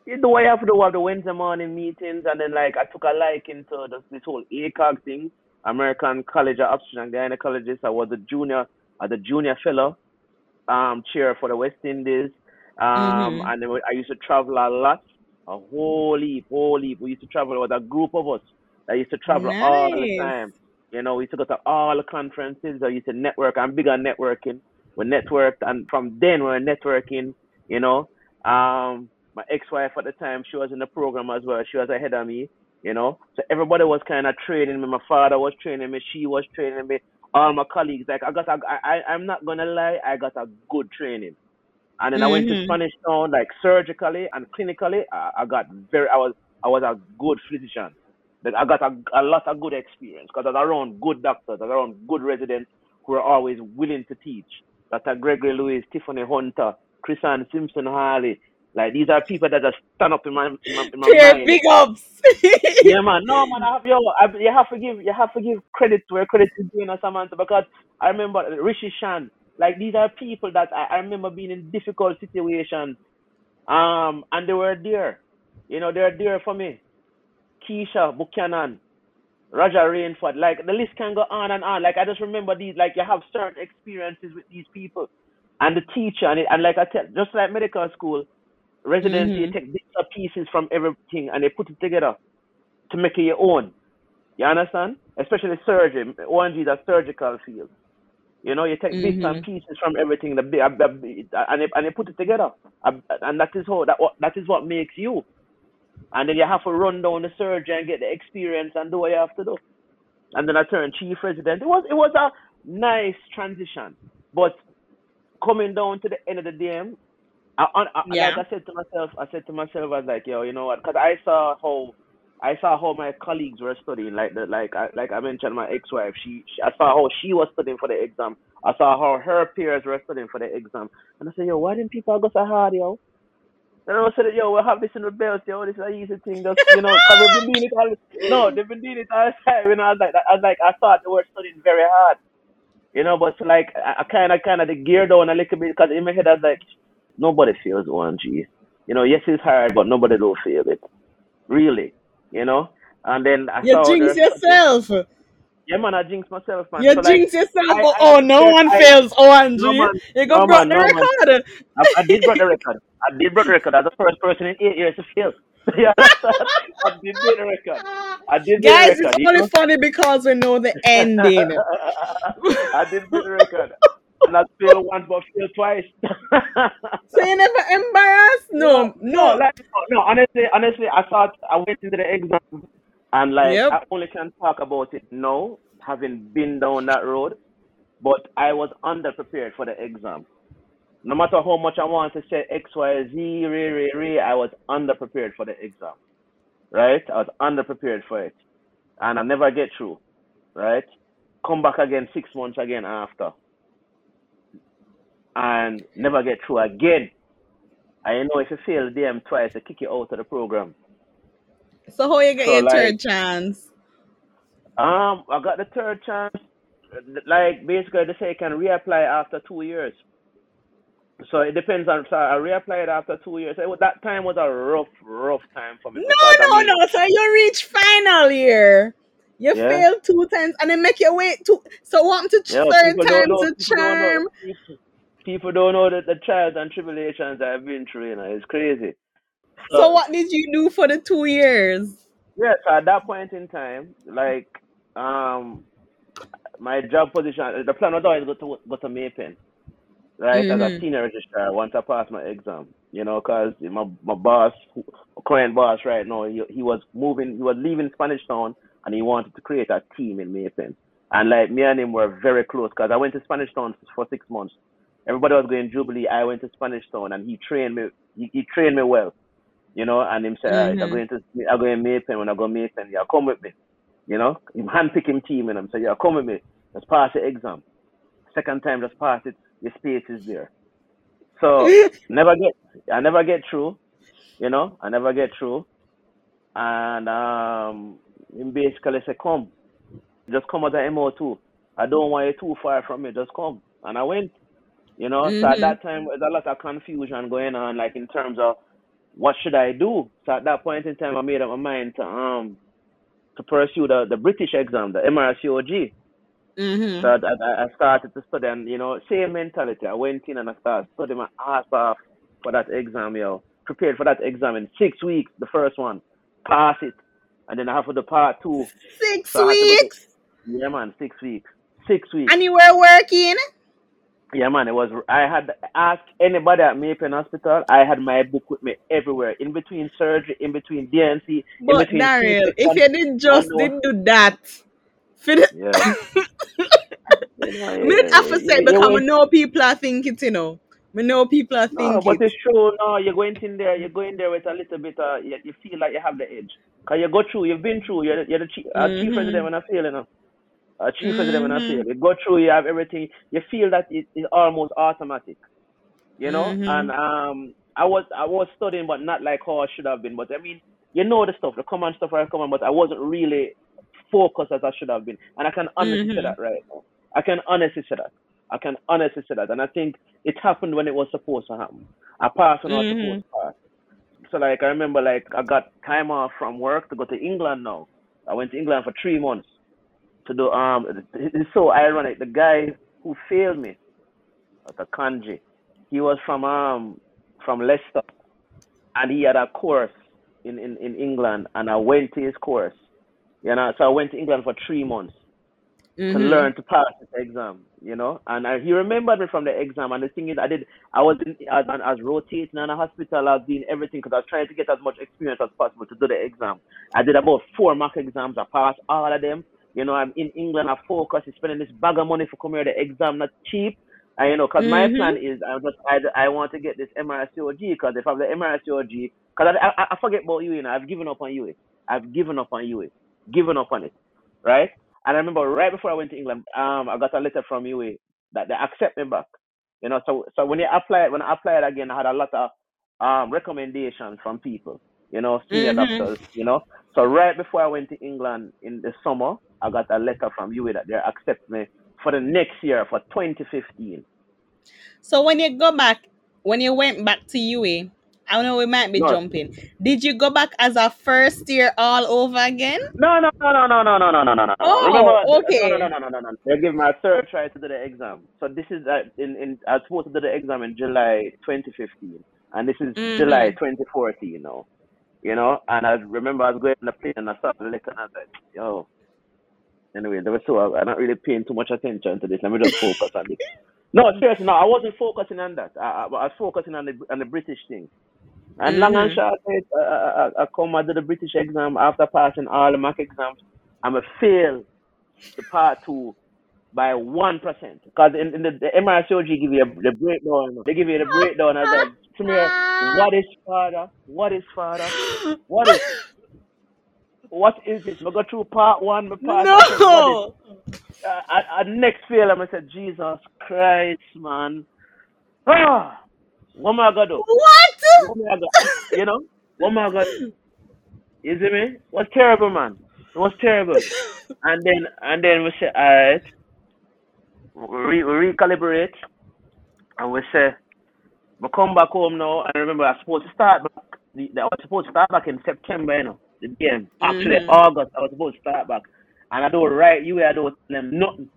you what you have to do have the Wednesday morning meetings, and then like I took a liking to this, this whole ACOG thing, American College of Obstetrics and Gynecologists. I was a junior, uh, the junior fellow um chair for the West Indies. Um, Mm-hmm. and then I used to travel a lot, a whole heap, whole heap. We used to travel with a group of us that used to travel all the time. You know, we used to go to all the conferences. I used to network. I'm big on networking. We networked, and from then we were networking. You know, um, my ex-wife at the time, she was in the program as well. She was ahead of me. You know, so everybody was kind of training me. My father was training me. She was training me. all my colleagues. Like I got a, I, I I'm not gonna lie, I got a good training. And then I went to Mhm. Spanish Town, like surgically and clinically. I, I got very, I was, I was a good physician. Like I got a, a lot of good experience because I was around good doctors, I was around good residents who are always willing to teach. Dr. Gregory Lewis, Tiffany Hunter, Chrisanne Simpson Harley. Like these are people that just stand up in my, in my, in my mind. big ups. Yeah, man. No, man. I have, yo, I, you have to give, you have to give credit where credit is due, Samantha, because I remember Rishi Shan. Like these are people that I, I remember being in difficult situations, um, and they were there. You know, they're there for me. Keisha Buchanan, Roger Rainford. Like the list can go on and on. Like I just remember these. Like you have certain experiences with these people, and the teacher, and it, and like I tell, just like medical school, residency, you Mhm. take bits and pieces from everything and they put it together to make it your own. You understand? Especially surgery. ONG is a surgical field. You know, you take bits and Mhm. pieces from everything, the, uh, the, and they, and they put it together, and that is how that what that is what makes you. And then you have to run down the surgery and get the experience and do what you have to do. And then I turned chief resident. It was it was a nice transition, but coming down to the end of the day, I, I, I, like I said to myself, I said to myself, I was like, yo, you know what? Because I saw how I saw how my colleagues were studying. Like the like I like I mentioned, my ex-wife. She, she I saw how she was studying for the exam. I saw how her peers were studying for the exam. And I said, yo, why didn't people go so hard, yo? And I was said, yo, we'll have this in the belt, yo. This is an easy thing, just you know, because we've been doing it all. No, they've been doing it all the time. You know, I was like, I was like, I thought they were studying very hard. You know, but like I kind of kind of the gear down a little bit because in my head I was like, nobody feels ONG. You know, yes, it's hard, but nobody don't feel it. Really, you know. And then I You saw jinx there's yourself. Yeah, man, I jinx myself, man. You So like, yourself. I, Oh, I, oh, no yes, one I, fails oh, ONG. no man, You go no broke man, the no record. I, I did break the record. I did break the record. I was the first person in eight years to fail. understand? I did break the record. I did the record Guys, it's record. You only know. funny because we know the ending. I did break the record. And I failed once, but failed twice. So you never embarrassed? No, No, no, no. like no, honestly, honestly, I thought I went into the exam and like Yep. I only can talk about it now, having been down that road. But I was underprepared for the exam. No matter how much I want to say X, Y, Z, re, re, re, I was underprepared for the exam. Right? I was underprepared for it, and I never get through. Right? Come back again six months again after, and never get through again. I know if you fail them twice, they kick you out of the program. So how you get So your like, third chance? um, I got the third chance. Like basically, they say you can reapply after two years. So it depends on. So I reapplied after two years. It that time was a rough, rough time for me No, because I no, mean, no. So you reach final year. You yeah, fail two times and then make your way to So what happened to yeah. third People don't time know. to People don't know. charm? People, people don't know the, the trials and tribulations I've been through. You know, it's crazy. So what did you do for the two years? yes, at that point in time, like um, my job position, the plan was always go to go to May Pen. right, as a Mm-hmm. senior registrar once I passed my exam, you know, because my, my boss, current boss right now, he, he was moving, he was leaving Spanish Town and he wanted to create a team in Mason. And like me and him were very close because I went to Spanish Town for six months. Everybody was going Jubilee. I went to Spanish Town and he trained me, he, he trained me well, you know, and him said, all right, I'm Mm-hmm. going to, I'm going to Mason. When I go Mason, yeah, come with me, you know, him handpick him team and I'm saying, yeah, come with me. Let's pass the exam. Second time, just pass it. Your space is there. So never get I never get through, you know, I never get through. And um he basically say, Come, just come at the MO two. I don't want you too far from me, just come. And I went, you know. So at mm-hmm. that time there's a lot of confusion going on, like in terms of what should I do? So at that point in time I made up my mind to um to pursue the, the British exam, the MRCOG. Mm-hmm. So I, I, I started to study, and you know, same mentality. I went in and I started studying my ass off for that exam, yo. Prepared for that exam in six weeks, the first one, pass it, and then I have for the part two. Six So to weeks. yeah, man, six weeks, six weeks. And you were working? Yeah, man, it was. I had asked anybody at May Pen Hospital. I had my book with me everywhere, in between surgery, in between DNC, in But between Daryl, if C-section. you didn't just unknown. didn't do that, the, Yeah. You know, Me not have to you, say you because I know people are thinking you know. Me know people are no, but thinking. it's true. No, you're going in there. You're going there with a little bit. Uh, you, you feel like you have the edge. Cause you go through. You've been through. You're, the- you're the chief, uh, chief president Mhm. when I feel, you know. Uh, chief president when I feel. Mhm. You go through. You have everything. You feel that it is almost automatic. You know. And Mhm. um, I was I was studying, but not like how I should have been. But I mean, you know the stuff, the common stuff I common, but I wasn't really focused as I should have been. And I can honestly say Mhm. that right now. I can honestly say that. I can honestly say that. And I think it happened when it was supposed to happen. I passed when I was supposed Mhm. to pass. So like I remember like I got time off from work to go to England now. I went to England for three months to do um it's so ironic. The guy who failed me at the kanji, he was from um from Leicester and he had a course in, in, in England and I went to his course. You know, so I went to England for three months to Mhm. learn to pass this exam, you know. And I, he remembered me from the exam. And the thing is, I did, I was in, as, as rotating in a hospital, I was doing everything because I was trying to get as much experience as possible to do the exam. I did about four mock exams. I passed all of them. You know, I'm in England. I focus. I'm spending this bag of money for coming here. The exam not cheap. And you know, because my Mhm. plan is, I just, I, I want to get this MRCOG because if I have the MRCOG, because I, I, I forget about you, you know, I've given up on you. I've given up on you. Given up on it, right? And I remember right before I went to England, um, I got a letter from UWI that they accept me back. You know, so so when you apply when I applied again, I had a lot of um recommendations from people, you know, senior Mhm. doctors, you know. So right before I went to England in the summer, I got a letter from UWI that they accept me for the next year for 2015. So when you go back, when you went back to UWI, I know we might be No, jumping. Did you go back as a first year all over again? no, no, no, no, no, no, no, no, no, no, no. no. Remember, Oh, no, no, no, no, no, no, no. They give me a third try to do the exam. So this is uh, in in I was supposed to do the exam in July 2015, and this is July Mhm. 2014 now. You know, and I remember I was going on the plane and I saw the letter and I was like, yo. Anyway, there was so I- I'm not really paying too much attention to this. Let me just focus on this. No, seriously, no, I wasn't focusing on that. I, I, I was focusing on the on the British thing. And long and Mhm. short, I, I I come did the British exam after passing all the mock exams. I'm a fail the part two by one percent because in, in the, the MRCOG give you a, the breakdown. They give you the breakdown as a premier. What is father? What is father? What is what is this? We go through part one, we pass. I said, what is No. uh, I, I next fail? I said, Jesus Christ, man. Ah, what am I gonna do? What? What am I gonna, you know? What am I gonna? do? You see me? It was terrible, man. It was terrible. And then and then we say, all right, we, we recalibrate, and we say, we come back home now. And remember, I was supposed to start back. The, the, I was supposed to start back in September, you know. The game. Actually, Mhm. August, I was supposed to start back. And I don't write you, I don't tell them nothing.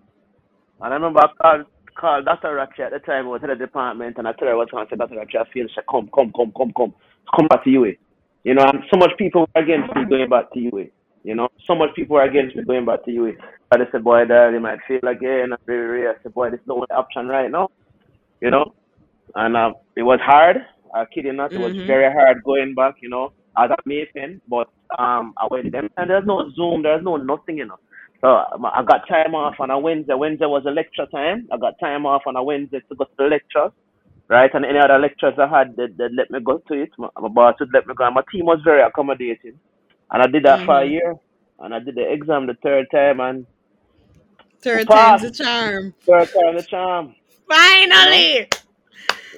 And I remember I called, called Dr. Ratchet at the time, I was at the department, and I told her what's going on. I said, Dr. Ratchet, I feel, she said, come, come, come, come, come. Come back to UWI. You know, and so much people were against me going back to UWI. You know, so much people were against me going back to UWI. But I said, boy, that they might feel again. Rare. I said, boy, this is the only option right now. You know, and uh, it was hard. I kid you not, it was Mhm. very hard going back. You know, as a May Pen, but um, I went them and there's no Zoom, there's no nothing. You know, so um, I got time off on a Wednesday. Wednesday was a lecture time. I got time off on a Wednesday to go to the lecture. Right, and any other lectures I had, they, they let me go to it. My, my boss would let me go. And my team was very accommodating, and I did that for a Mhm. year. And I did the exam the third time, and Third time's passed. the charm. Third time the charm. You know, Finally.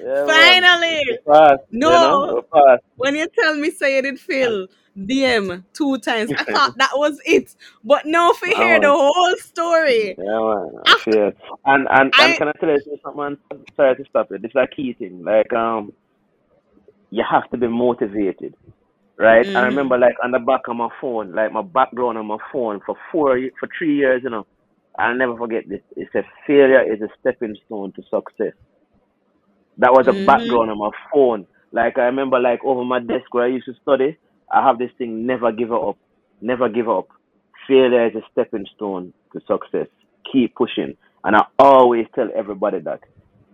Yeah, Finally. we passed. You know, No. When you tell me say you did fail DM two times, I thought that was it. But now for Yeah, hear the whole story. Yeah, man. After. And and and I can I tell you something? Sorry to stop it. It's a key thing. Like um, you have to be motivated, right? I remember like on the back of my phone, like my background on my phone for four for three years, you know. I'll never forget this. It said failure is a stepping stone to success. That was a Mhm. background on my phone. Like I remember like over my desk where I used to study, I have this thing, never give up. Never give up. Failure is a stepping stone to success. Keep pushing. And I always tell everybody that.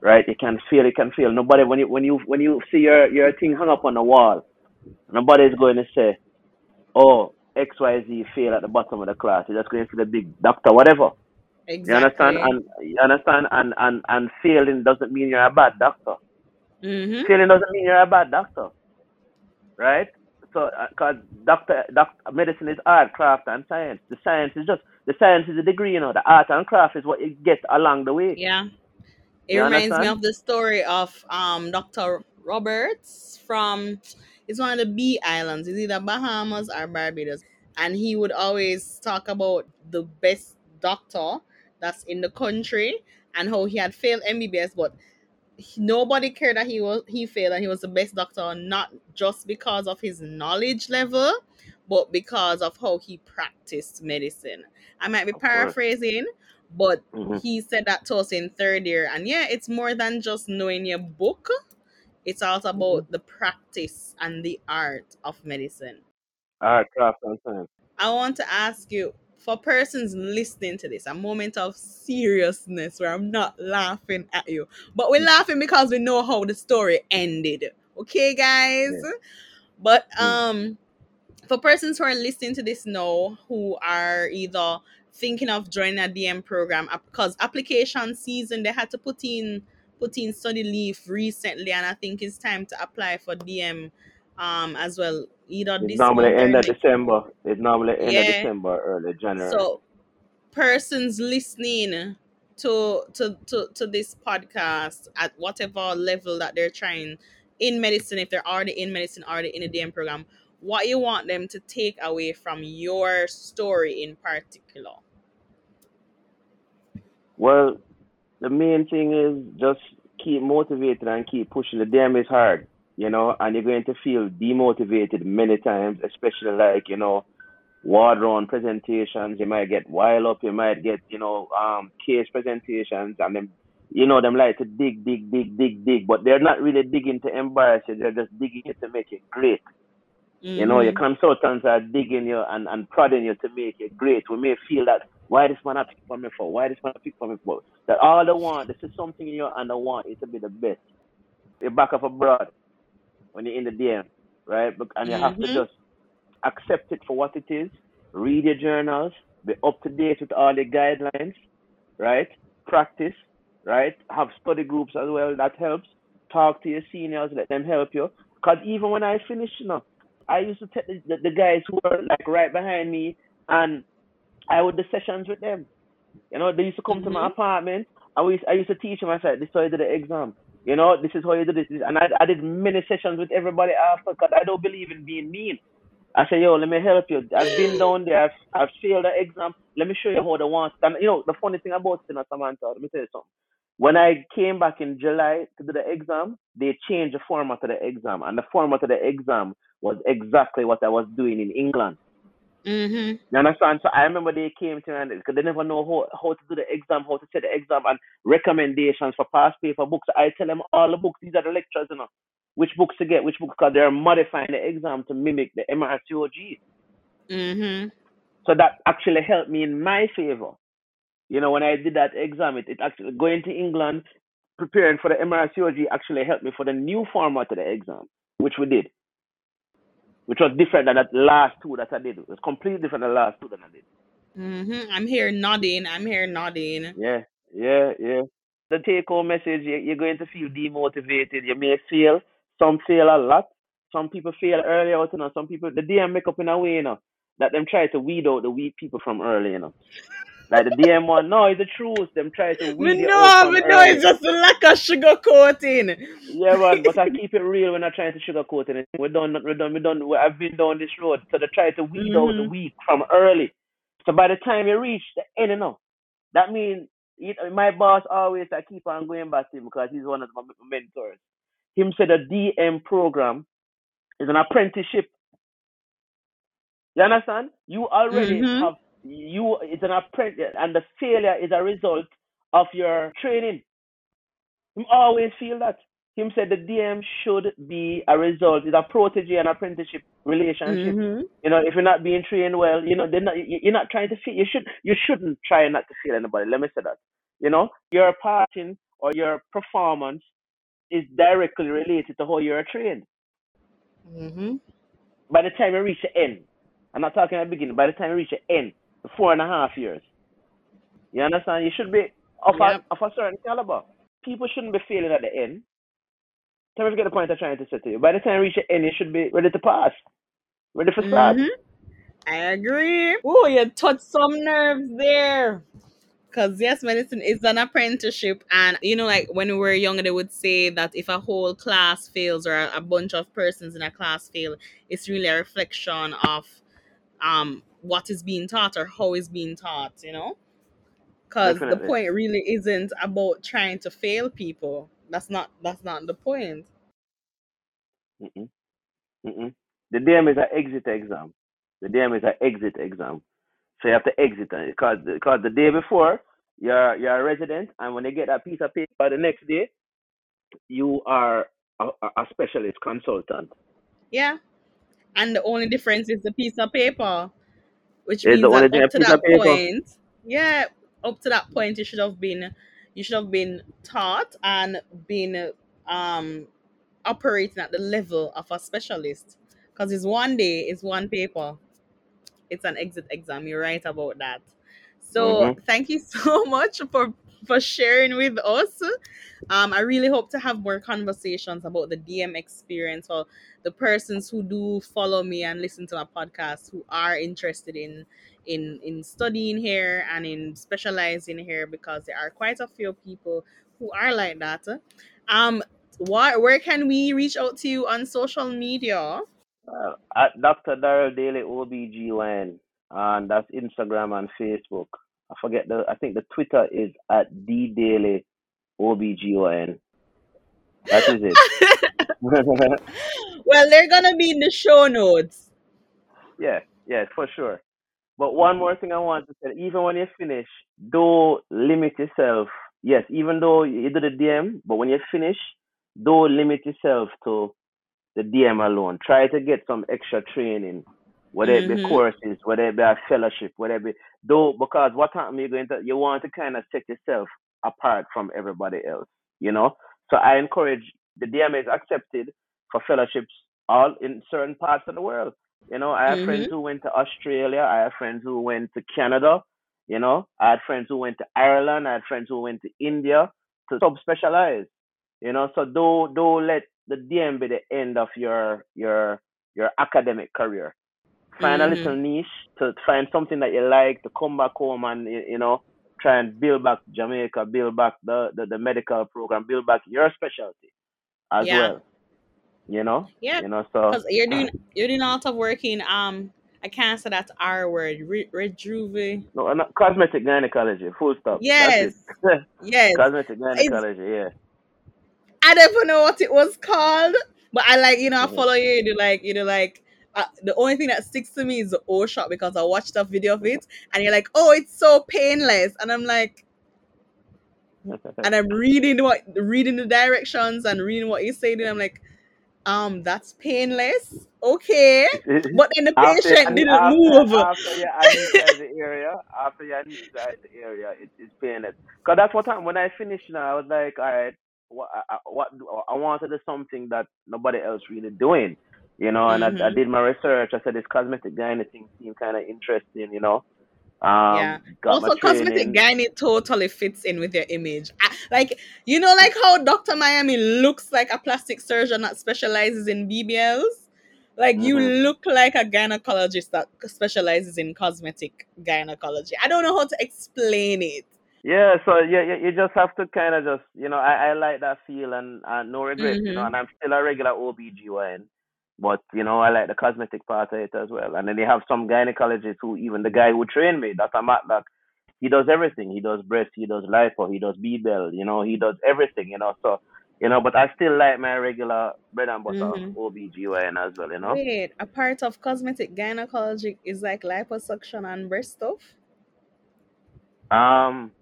Right? You can fail, you can fail. Nobody when you when you when you see your, your thing hung up on the wall, nobody is going to say, Oh, XYZ fail at the bottom of the class. You're just going to see the big doctor, whatever. You understand? And you understand? And and and failing doesn't mean you're a bad doctor. Mm-hmm. Failing doesn't mean you're a bad doctor, right? So, because doctor, doctor, medicine is art, craft, and science. The science is just the science is a degree, you know. The art and craft is what you get along the way. Yeah. It You reminds me understand? of the story of um Dr. Roberts from it's one of the B islands. It's either Bahamas or Barbados. And he would always talk about the best doctor that's in the country and how he had failed MBBS, but he- nobody cared that he was he failed and he was the best doctor, not just because of his knowledge level, but because of how he practiced medicine. I might be paraphrasing, but hmm he said that to us in third year. And yeah, it's more than just knowing your book. It's also about the practice and the art of medicine. Art, craft, and science. I want to ask you, for persons listening to this, a moment of seriousness where I'm not laughing at you, but we're laughing because we know how the story ended. Okay, guys? Yeah. But um for persons who are listening to this now who are either thinking of joining a DM program because application season they had to put in put in study leave recently and I think it's time to apply for DM um as well either It's this normally month or end of next December. It's normally end of yeah December, early January. so persons listening to to to to this podcast at whatever level that they're trying in medicine if they're already in medicine already in a DM program what you want them to take away from your story in particular Well, the main thing is just keep motivated and keep pushing. The DM is hard, you know, and you're going to feel demotivated many times, especially like, you know, ward round presentations. You might get wild up, you might get, you know, um case presentations and them you know, them like to dig, dig, dig, dig, dig, but they're not really digging to embarrass you, they're just digging it to make it great. You know, your mm-hmm. consultants are digging you and, and prodding you to make it great. We may feel that why this man not pick for me for? Why this man not pick for me for? That all they want, this is something in your and they want it to be the best. You're back up abroad when you're in the DM, right? Bec- And you have to Mm-hmm. just accept it for what it is. Read your journals, be up to date with all the guidelines, right? Practice, right? Have study groups as well. That helps. Talk to your seniors, let them help you. Cause even when I finished, you know, I used to take the, the, the guys who were like right behind me, and I would do sessions with them. You know, they used to come to my Mm-hmm. apartment. I used, I used to teach them. I said, "This is how you do the exam. You know, this is how you do this." And I, I did many sessions with everybody after, because I don't believe in being mean. I said, "Yo, let me help you. I've been down there. I've, I've failed the exam. Let me show you how want." it." And you know, the funny thing about it, you Samantha, let me tell you something. When I came back in July to do the exam, they changed the format of the exam, and the format of the exam was exactly what I was doing in England. Mm-hmm. You understand? So I remember they came to me and because they never know how, how to do the exam, how to set the exam, and recommendations for past paper books. I tell them all the books. These are the lectures, you know, which books to get, which books, because they're modifying the exam to mimic the MRCOG. Mm-hmm. So that actually helped me in my favor. You know, when I did that exam, it, it actually going to England, preparing for the MRCOG actually helped me for the new format of the exam, which we did, which was different than that last two that I did. It was completely different than the last two that I did. Mm-hmm. I'm here nodding. I'm here nodding. Yeah, yeah, yeah. The take home message you- you're going to feel demotivated. You may fail. Some fail a lot. Some people fail early out, you know. Some people, the DM make up in a way, you know, that them try to weed out the weak people from early, you know. Like the DM one, no, it's the truth. Them try to we know, we know it's just a lack of sugar coating. Yeah, man, but I keep it real when I try to sugarcoat it. We done, we done, we done. we- I've been down this road, so they try to weed out the Mm-hmm. weak from early. So by the time you reach the end, you know, that means it, my boss always I keep on going back to him because he's one of my mentors. Him said the DM program is an apprenticeship. You understand? You already Mm-hmm. have you. is an apprentice, and the failure is a result of your training. Him always feel that. Him said the DM should be a result. It's a protege and apprenticeship relationship. Mm-hmm. You know, if you're not being trained well, you know, they're not, you- you're not trying to feel. You should, you shouldn't try not to feel anybody. Let me say that. You know, your passing or your performance is directly related to how you're trained. Mm-hmm. By the time you reach the end, I'm not talking at the beginning. By the time you reach the end, four and a half years, You understand? You should be of Yep. a of a certain caliber. People shouldn't be failing at the end. Tell me if you get the point I'm trying to say to you. By the time you reach the end, you should be ready to pass, ready for start. Mm-hmm. I agree. Oh, you touched some nerves there. Because yes, medicine is an apprenticeship, and you know, like when we were younger, they would say that if a whole class fails or a, a bunch of persons in a class fail, it's really a reflection of um what is being taught or how is being taught. You know, because the point really isn't about trying to fail people. That's not that's not the point. Mm-mm. Mm-mm. The DM is an exit exam. The DM is an exit exam. So you have to exit it because because the day before you're you're a resident, and when you get that piece of paper the next day, you are a a specialist consultant. Yeah, and the only difference is the piece of paper, which means only that up to that point, yeah, up to that point, you should have been you should have been taught and been um operating at the level of a specialist. Because it's one day, it's one paper. It's an exit exam. You're right about that. So Mm-hmm. thank you so much for for sharing with us. Um, I really hope to have more conversations about the DM experience for the persons who do follow me and listen to my podcast who are interested in in in studying here and in specializing here because there are quite a few people who are like that. Um, what where can we reach out to you on social media? Uh, at Dr. Daryl Daley OBGYN, and that's Instagram and Facebook. I forget the. I think the Twitter is at D Daley OBGYN. That is it. well, they're gonna be in the show notes. yeah, yeah, for sure. But one more thing I want to say, even when you finish, don't limit yourself. Yes, even though you do the DM, but when you finish, don't limit yourself to the DM alone. Try to get some extra training, whether it be Mm-hmm. courses, whether it be a fellowship, whether it be though because what time you're going to you want to kind of set yourself apart from everybody else, you know? So I encourage the DM is accepted for fellowships all in certain parts of the world. You know, I have Mm-hmm. friends who went to Australia, I have friends who went to Canada, you know, I had friends who went to Ireland, I had friends who went to India to sub-specialize. You know, so don't don't let the DM be the end of your your your academic career. Find a Mm-hmm. little niche to find something that you like to come back home and you know try and build back Jamaica, build back the the, the medical program, build back your specialty as Yeah. well. You know, Yeah, you know. So you're doing you're doing a lot of work in um I can't say that R word re- rejuve. no, not cosmetic gynecology. Full stop. Yes, yes. cosmetic It's gynecology. Yeah. I never know what it was called, but I like you know I Mhm. follow you. You do like you do like. Uh, the only thing that sticks to me is the O shot because I watched a video of it and you're like, oh, it's so painless, and I'm like, and I'm reading what reading the directions and reading what he's saying, and I'm like, um, that's painless, okay. But then the patient didn't after move. after you anesthetize the area, after you anesthetize the area, it, it's painless. Cause that's what time when I finished. Now I was like, all right, what I, I- what I wanted to do something that nobody else really doing, you know. And I, I Mhm. did my research. I said this cosmetic gynae thing seemed kind of interesting, you know. Yeah. Um, my Also, cosmetic gynae totally fits in with your image. I- like you know, like how Dr. Miami looks like a plastic surgeon that specializes in BBLs. Like you Mhm. look like a gynecologist that specializes in cosmetic gynecology. I don't know how to explain it. Yeah, so yeah, you, you just have to kind of just, you know, I, I like that feel and, and no regrets, you know, Mhm. and I'm still a regular OBGYN, but, you know, I like the cosmetic part of it as well. And then they have some gynecologists who, even the guy who trained me, Dr. Matlock, he does everything. He does breast, he does lipo, he does BBL, you know, he does everything, you know, so, you know, but I still like my regular bread and butter Mhm. OBGYN as well, you know. Wait, a part of cosmetic gynecology is like liposuction and breast stuff. Um,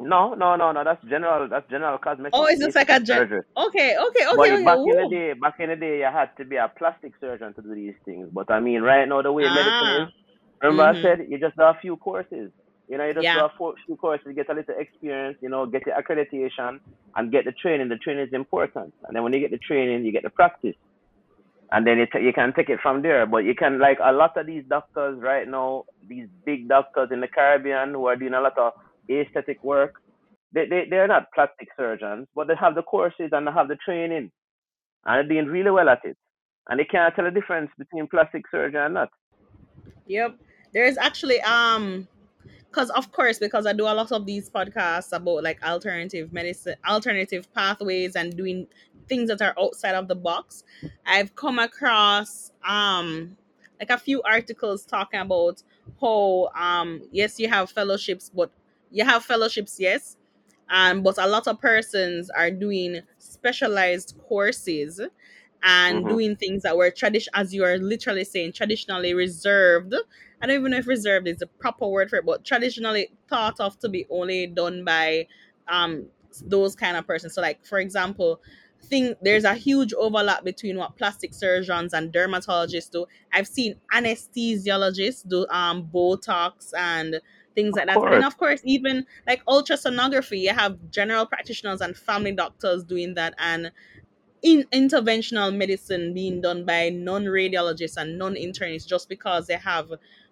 no, no, no, no, that's general, that's general cosmetic, Oh, it's just like a gen- surgery. okay, okay, But okay, okay. back in the Ooh. day, back in the day, you had to be a plastic surgeon to do these things. But I mean, right now, the way medicine Ah. is, remember I Mhm. said you just do a few courses. You know, you just do Yeah. a fo- few courses, get a little experience, you know, get the accreditation and get the training. The training is important. And then when you get the training, you get the practice. And then you, you can take it from there. But you can, like a lot of these doctors right now, these big doctors in the Caribbean who are doing a lot of aesthetic work. They, they, they're not plastic surgeons, but they have the courses and they have the training and they're doing really well at it. And they can't tell the difference between plastic surgeon and not. Yep. There's actually um because of course because i do a lot of these podcasts about like alternative medicine alternative pathways and doing things that are outside of the box i've come across um like a few articles talking about how um yes you have fellowships but you have fellowships yes um but a lot of persons are doing specialized courses and Mhm. doing things that were tradition as you are literally saying traditionally reserved I don't even know if reserved is the proper word for it, but traditionally thought of to be only done by um those kind of persons. So like for example, think there's a huge overlap between what plastic surgeons and dermatologists do. I've seen anesthesiologists do um Botox and things like that. And of course, even like ultrasonography, you have general practitioners and family doctors doing that and in interventional medicine being done by non-radiologists and non-internists just because they have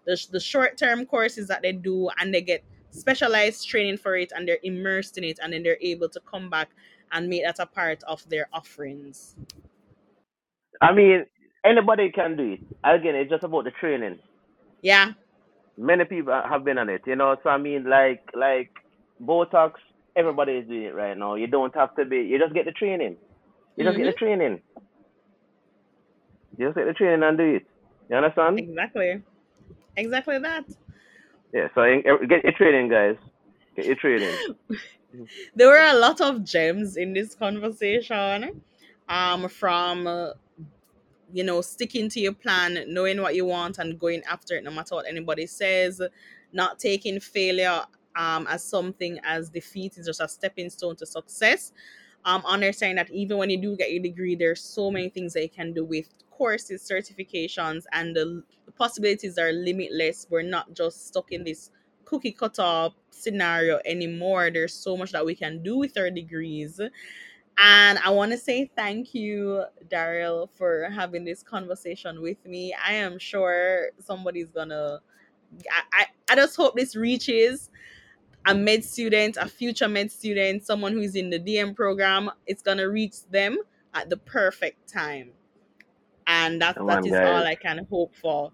the, the short-term courses that they do and they get specialized training for it and they're immersed in it and then they're able to come back and make that a part of their offerings I mean, anybody can do it. Again, it's just about the training. yeah Many people have been on it, you know. So I mean, like like Botox, everybody is doing it right now. You don't have to be. You just get the training. You just get the Mhm. training. You just get the training and do it. You understand? exactly exactly that Yeah. So eh, get your training, guys. Get your training. there were a lot of gems in this conversation um from uh, you know sticking to your plan knowing what you want and going after it no matter what anybody says not taking failure um as something as defeat is just a stepping stone to success. Um understanding that even when you do get your degree there's so many things that you can do with courses certifications and the, the possibilities are limitless. We're not just stuck in this cookie cutter scenario anymore. There's so much that we can do with our degrees and I want to say thank you, Daryl, for having this conversation with me. I am sure somebody's gonna. I, I, I just hope this reaches a med student, a future med student, someone who is in the DM program. It's gonna reach them at the perfect time, and that Come that on, is guys. all I can hope for.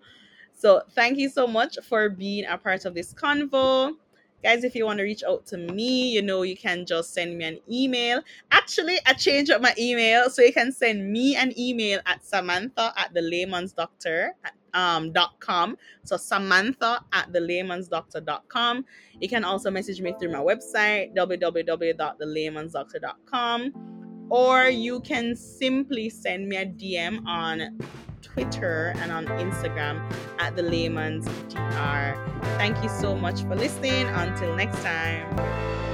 So thank you so much for being a part of this convo. Guys, if you want to reach out to me, you know, you can just send me an email. Actually, I changed up my email, so you can send me an email at Samantha at the layman's doctor um, dot com. So Samantha at the laymansdoctor.com. You can also message me through my website, www.thelaymansdoctor.com. Or you can simply send me a DM on Twitter and on Instagram at the layman's dr. Thank you so much for listening. Until next time.